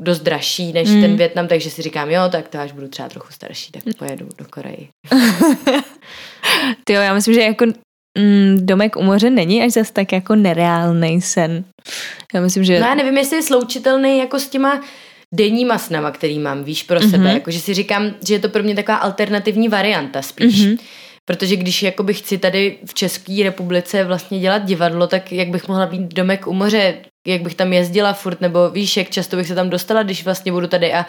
dost dražší než mm. ten Větnam, takže si říkám, jo, tak to až budu třeba trochu starší, tak pojedu do Koreji. [laughs] Ty jo, já myslím, že jako mm, domek u moře není až zase tak jako nereálný sen. Já myslím, že... No já nevím, jestli je sloučitelný jako s těma denníma snama, který mám, víš, pro mm-hmm. sebe. Jakože si říkám, že je to pro mě taková alternativní varianta spíš. Mm-hmm. Protože když jakoby chci tady v České republice vlastně dělat divadlo, tak jak bych mohla být domek u moře, jak bych tam jezdila furt, nebo víš, jak často bych se tam dostala, když vlastně budu tady a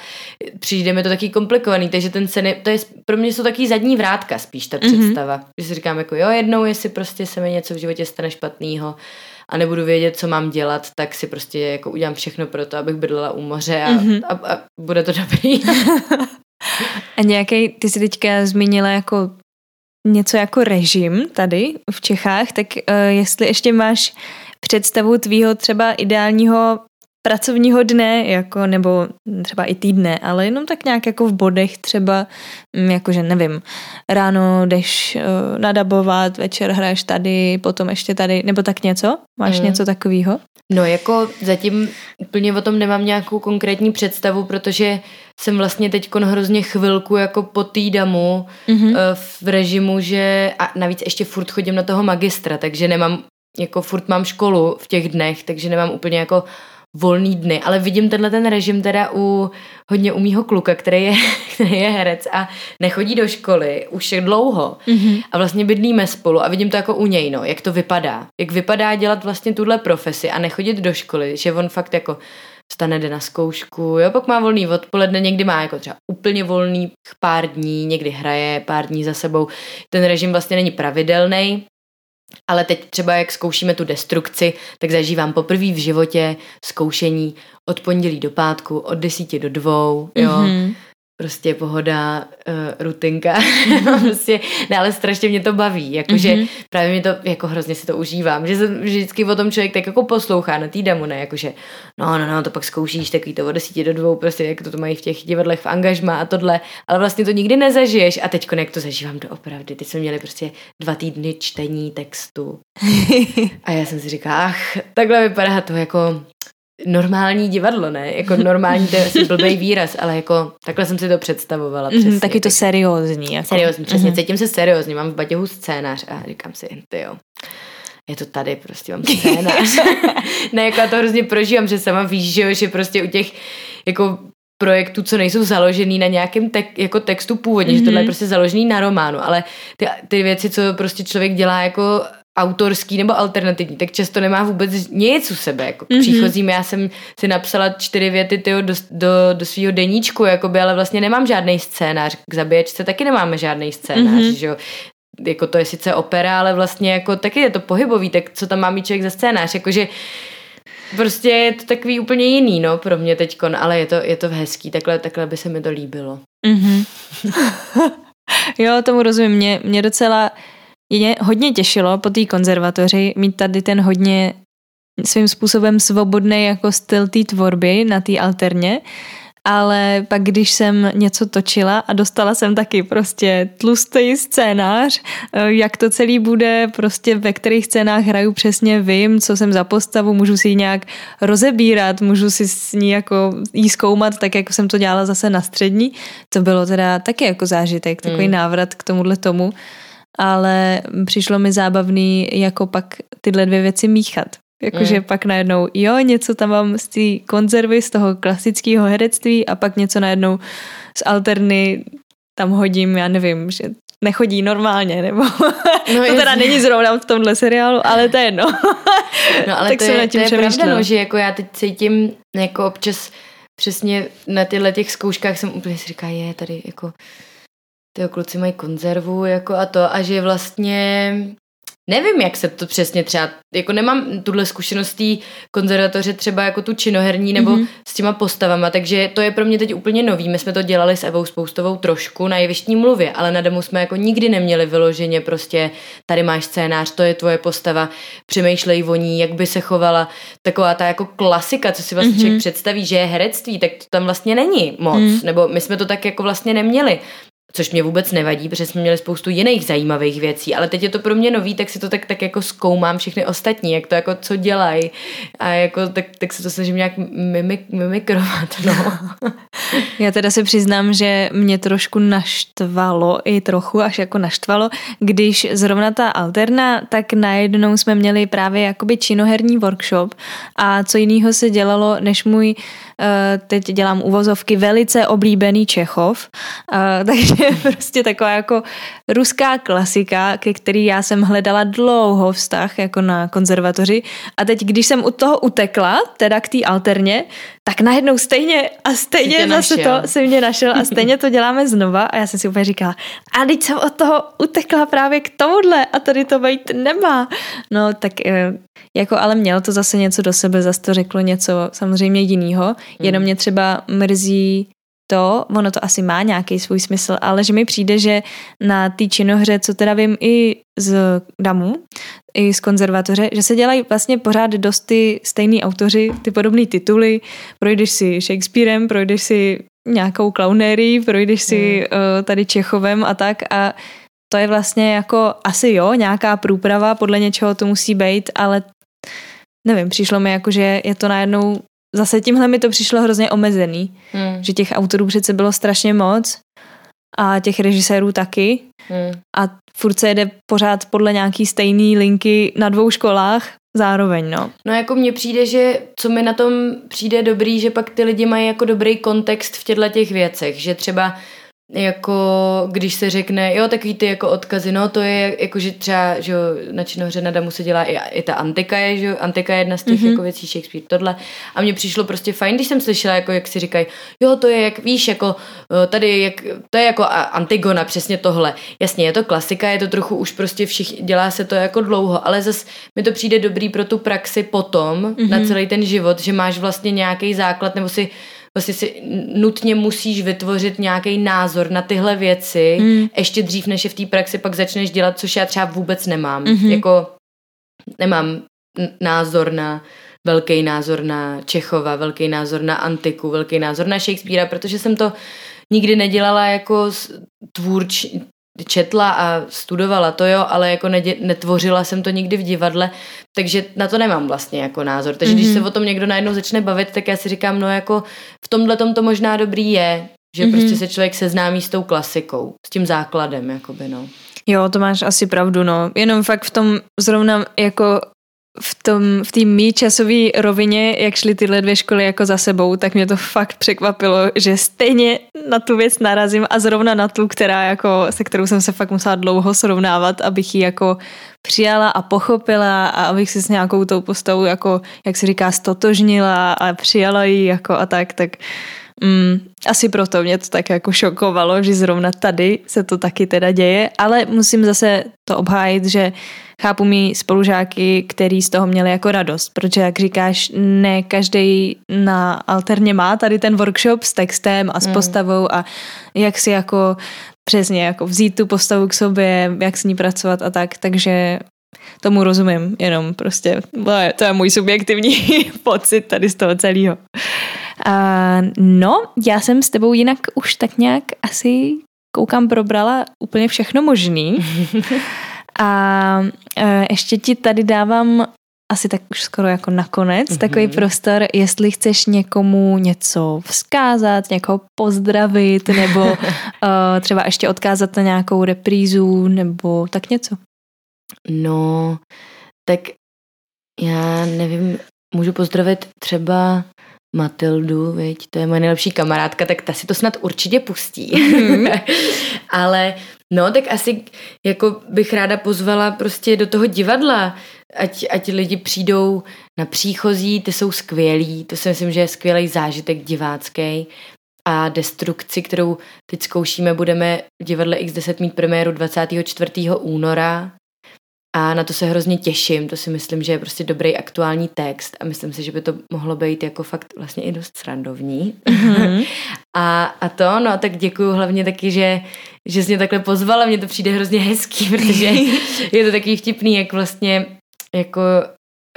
přijde mi to taky komplikovaný, takže ten ceny, to je pro mě jsou taky zadní vrátka spíš ta mhm. představa, mm-hmm. že si říkám jako jo, jednou, jestli prostě se mi něco v životě stane špatného a nebudu vědět, co mám dělat, tak si prostě jako udělám všechno pro to, abych bydlela u moře a, mm-hmm. a, a bude to dobrý. [laughs] a nějaký, ty jsi teďka zmínila jako něco jako režim tady v Čechách, tak uh, jestli ještě máš představu tvýho třeba ideálního pracovního dne, jako, nebo třeba i týdne, ale jenom tak nějak jako v bodech třeba, mm, jakože nevím, ráno jdeš uh, nadabovat, večer hraješ tady, potom ještě tady, nebo tak něco? Máš mm. něco takového? No jako zatím úplně o tom nemám nějakou konkrétní představu, protože jsem vlastně teď hrozně chvilku jako po týdamu mm-hmm. v režimu, že a navíc ještě furt chodím na toho magistra, takže nemám, jako furt mám školu v těch dnech, takže nemám úplně jako volný dny, ale vidím tenhle ten režim teda u hodně u mýho kluka, který je, [laughs] který je herec a nechodí do školy už je dlouho mm-hmm. a vlastně bydlíme spolu a vidím to jako u něj, no, jak to vypadá. Jak vypadá dělat vlastně tuhle profesi a nechodit do školy, že on fakt jako stane jde na zkoušku, jo, pak má volný odpoledne, někdy má jako třeba úplně volný pár dní, někdy hraje pár dní za sebou. Ten režim vlastně není pravidelný, ale teď třeba jak zkoušíme tu destrukci, tak zažívám poprvé v životě zkoušení od pondělí do pátku, od desíti do dvou, jo. Mm-hmm prostě pohoda, uh, rutinka, [laughs] prostě, ne, ale strašně mě to baví, jakože mm-hmm. právě mě to, jako hrozně si to užívám, že jsem vždycky o tom člověk tak jako poslouchá na týdamu, ne, jakože no, no, no, to pak zkoušíš takový to od desíti do dvou, prostě jak to, to mají v těch divadlech v angažma a tohle, ale vlastně to nikdy nezažiješ. A teď jak to zažívám doopravdy, teď jsme měli prostě dva týdny čtení textu. [laughs] A já jsem si říkala, ach, takhle vypadá to jako normální divadlo, ne? Jako normální, to je asi blbý [laughs] výraz, ale jako takhle jsem si to představovala mhm, přesně. Mm, taky to seriózní. Jako. Seriózní, přesně, mm-hmm. cítím se seriózně, mám v batěhu scénář a říkám si, ty jo, je to tady, prostě mám scénář. [laughs] ne, jako já to hrozně prožívám, že sama víš, že, jo, že prostě u těch jako projektů, co nejsou založený na nějakém tek, jako textu původně, mm-hmm. že tohle je mhm. prostě založený na románu, ale ty, ty věci, co prostě člověk dělá jako autorský nebo alternativní, tak často nemá vůbec nic u sebe. Jako mm-hmm. příchozím, já jsem si napsala čtyři věty tyjo, do, do, do svého deníčku, jakoby, ale vlastně nemám žádný scénář. K zabíječce taky nemáme žádný scénář, mm-hmm. že jo. Jako to je sice opera, ale vlastně jako taky je to pohybový, tak co tam má mít člověk za scénář, jakože prostě je to takový úplně jiný, no, pro mě teďkon, ale je to, je to hezký, takhle, takhle by se mi to líbilo. Mm-hmm. [laughs] jo, tomu rozumím, mě, mě docela mě hodně těšilo po té konzervatoři mít tady ten hodně svým způsobem svobodný jako styl té tvorby na té alterně, ale pak když jsem něco točila a dostala jsem taky prostě tlustý scénář, eh, jak to celý bude, prostě ve kterých scénách hraju přesně vím, co jsem za postavu, můžu si ji nějak rozebírat, můžu si s ní jako jí zkoumat, tak jako jsem to dělala zase na střední. To bylo teda taky jako zážitek, takový mm. návrat k tomuhle tomu ale přišlo mi zábavný jako pak tyhle dvě věci míchat. Jakože mm. pak najednou, jo, něco tam mám z té konzervy, z toho klasického herectví a pak něco najednou z alterny tam hodím, já nevím, že nechodí normálně, nebo [laughs] no, to teda není zrovna v tomhle seriálu, ale to je jedno. No ale [laughs] tak to, je, to je pravda, no, že jako já teď cítím jako občas přesně na těchto těch zkouškách jsem úplně si říká, je tady jako ty kluci mají konzervu jako a to a že vlastně Nevím, jak se to přesně třeba, jako nemám tuhle zkušenost té konzervatoře třeba jako tu činoherní nebo mm-hmm. s těma postavama, takže to je pro mě teď úplně nový. My jsme to dělali s Evou Spoustovou trošku na jevištní mluvě, ale na demo jsme jako nikdy neměli vyloženě prostě tady máš scénář, to je tvoje postava, přemýšlej o ní, jak by se chovala. Taková ta jako klasika, co si vlastně mm-hmm. člověk představí, že je herectví, tak to tam vlastně není moc, mm. nebo my jsme to tak jako vlastně neměli což mě vůbec nevadí, protože jsme měli spoustu jiných zajímavých věcí, ale teď je to pro mě nový, tak si to tak, tak jako zkoumám všechny ostatní, jak to jako co dělají a jako tak, tak se to snažím nějak mimik, mimikrovat, no. [laughs] Já teda se přiznám, že mě trošku naštvalo, i trochu až jako naštvalo, když zrovna ta alterna, tak najednou jsme měli právě jakoby činoherní workshop a co jiného se dělalo, než můj teď dělám uvozovky, velice oblíbený Čechov, eh, [laughs] takže prostě taková jako ruská klasika, ke který já jsem hledala dlouho vztah jako na konzervatoři a teď, když jsem u toho utekla, teda k té alterně, tak najednou stejně a stejně zase našel. to si mě našel a stejně [laughs] to děláme znova a já jsem si úplně říkala, a teď jsem od toho utekla právě k tomuhle a tady to být nemá. No tak eh, jako ale mělo to zase něco do sebe, zase to řeklo něco samozřejmě jiného, jenom mě třeba mrzí to, ono to asi má nějaký svůj smysl, ale že mi přijde, že na té činohře, co teda vím i z DAMu, i z konzervatoře, že se dělají vlastně pořád dost ty stejný autoři, ty podobné tituly, projdeš si Shakespearem, projdeš si nějakou klaunérií, projdeš si hmm. uh, tady Čechovem a tak. A to je vlastně jako asi jo, nějaká průprava, podle něčeho to musí být, ale nevím, přišlo mi jako, že je to najednou, zase tímhle mi to přišlo hrozně omezený, hmm. že těch autorů přece bylo strašně moc a těch režisérů taky hmm. a furt se jede pořád podle nějaký stejný linky na dvou školách zároveň, no. No jako mně přijde, že co mi na tom přijde dobrý, že pak ty lidi mají jako dobrý kontext v těchto těch věcech, že třeba jako když se řekne, jo, takový ty jako odkazy, no to je jako, že třeba, že jo, na činohře na Damu se dělá i, i ta antika je, že jo, antika je jedna z těch mm-hmm. jako věcí Shakespeare, tohle. A mně přišlo prostě fajn, když jsem slyšela, jako jak si říkají, jo, to je jak, víš, jako tady, jak, to je jako Antigona, přesně tohle. Jasně, je to klasika, je to trochu už prostě všich, dělá se to jako dlouho, ale zas mi to přijde dobrý pro tu praxi potom, mm-hmm. na celý ten život, že máš vlastně nějaký základ, nebo si vlastně si nutně musíš vytvořit nějaký názor na tyhle věci, mm. ještě dřív, než je v té praxi pak začneš dělat, což já třeba vůbec nemám. Mm-hmm. Jako nemám názor na velký názor na Čechova, velký názor na antiku, velký názor na Shakespearea, protože jsem to nikdy nedělala jako tvůrč, četla a studovala to jo, ale jako nedě, netvořila jsem to nikdy v divadle, takže na to nemám vlastně jako názor. Takže mm-hmm. když se mhm. o tom někdo najednou začne bavit, tak já si říkám, no jako v tomhle tom to možná dobrý je, že mm-hmm. prostě se člověk seznámí s tou klasikou, s tím základem, jakoby, no. Jo, to máš asi pravdu, no. Jenom fakt v tom zrovna jako v tom, v mý časové rovině, jak šly tyhle dvě školy jako za sebou, tak mě to fakt překvapilo, že stejně na tu věc narazím a zrovna na tu, která jako, se kterou jsem se fakt musela dlouho srovnávat, abych ji jako přijala a pochopila a abych si s nějakou tou postavou jako, jak se říká, stotožnila a přijala ji jako a tak, tak Mm, asi proto mě to tak jako šokovalo, že zrovna tady se to taky teda děje, ale musím zase to obhájit, že chápu mi spolužáky, který z toho měli jako radost, protože jak říkáš, ne každý na alterně má tady ten workshop s textem a s mm. postavou a jak si jako přesně jako vzít tu postavu k sobě, jak s ní pracovat a tak, takže tomu rozumím, jenom prostě to je můj subjektivní [laughs] pocit tady z toho celého. Uh, no, já jsem s tebou jinak už tak nějak asi koukám probrala úplně všechno možný. [laughs] A uh, ještě ti tady dávám asi tak už skoro jako nakonec mm-hmm. takový prostor, jestli chceš někomu něco vzkázat, někoho pozdravit, nebo uh, [laughs] třeba ještě odkázat na nějakou reprízu, nebo tak něco. No, tak já nevím, můžu pozdravit třeba Matildu, veď, to je moje nejlepší kamarádka, tak ta si to snad určitě pustí. Mm-hmm. [laughs] Ale no, tak asi jako bych ráda pozvala prostě do toho divadla, ať, ať lidi přijdou na příchozí, ty jsou skvělí, to si myslím, že je skvělý zážitek divácký. A destrukci, kterou teď zkoušíme, budeme v divadle X10 mít premiéru 24. února a na to se hrozně těším, to si myslím, že je prostě dobrý aktuální text a myslím si, že by to mohlo být jako fakt vlastně i dost srandovní. Mm-hmm. [laughs] a, a to, no tak děkuju hlavně taky, že, že jsi mě takhle pozvala, mně to přijde hrozně hezký, [laughs] protože je to takový vtipný, jak vlastně jako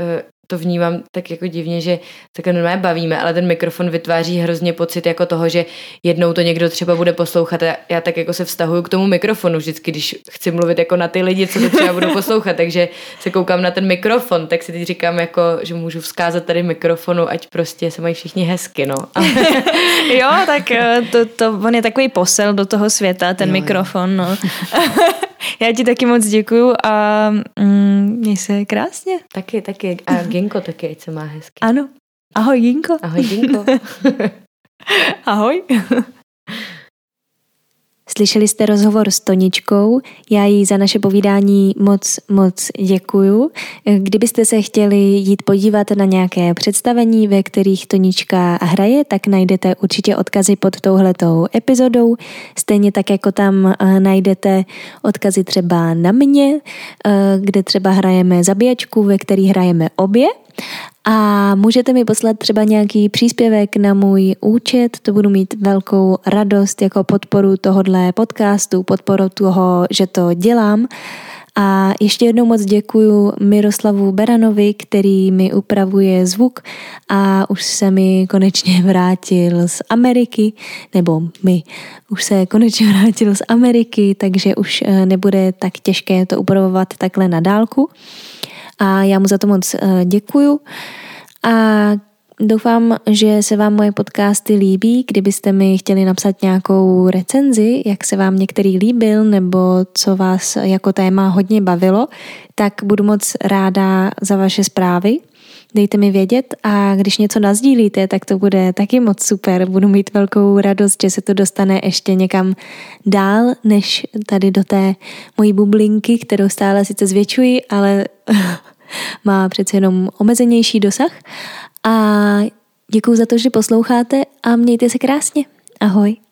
eh, to vnímám tak jako divně, že takhle normálně bavíme, ale ten mikrofon vytváří hrozně pocit jako toho, že jednou to někdo třeba bude poslouchat a já tak jako se vztahuju k tomu mikrofonu vždycky, když chci mluvit jako na ty lidi, co to třeba budou poslouchat, [laughs] takže se koukám na ten mikrofon, tak si teď říkám jako, že můžu vzkázat tady mikrofonu, ať prostě se mají všichni hezky, no. [laughs] jo, tak eh, to, to, on je takový posel do toho světa, ten jo, mikrofon, no. [laughs] [laughs] Já ti taky moc děkuju a mm, měj se krásně. Taky, taky. A Ginko taky, ať se má hezky. Ano. Ahoj, Ginko. Ahoj, Ginko. [laughs] Ahoj. [laughs] Slyšeli jste rozhovor s Toničkou, já jí za naše povídání moc, moc děkuju. Kdybyste se chtěli jít podívat na nějaké představení, ve kterých Tonička hraje, tak najdete určitě odkazy pod touhletou epizodou. Stejně tak, jako tam eh, najdete odkazy třeba na mě, eh, kde třeba hrajeme zabíjačku, ve který hrajeme obě. A můžete mi poslat třeba nějaký příspěvek na můj účet, to budu mít velkou radost jako podporu tohodle podcastu, podporu toho, že to dělám. A ještě jednou moc děkuju Miroslavu Beranovi, který mi upravuje zvuk a už se mi konečně [laughs] vrátil z Ameriky, nebo my, už se konečně [laughs] vrátil z Ameriky, takže už eh, nebude tak těžké to upravovat takhle na dálku. A já mu za to moc eh, děkuju. A Doufám, že se vám moje podcasty líbí. Kdybyste mi chtěli napsat nějakou recenzi, jak se vám některý líbil nebo co vás jako téma hodně bavilo, tak budu moc ráda za vaše zprávy. Dejte mi vědět a když něco nazdílíte, tak to bude taky moc super. Budu mít velkou radost, že se to dostane ještě někam dál, než tady do té mojí bublinky, kterou stále sice zvětšuji, ale [laughs] má přece jenom omezenější dosah. A děkuji za to, že posloucháte a mějte se krásně. Ahoj.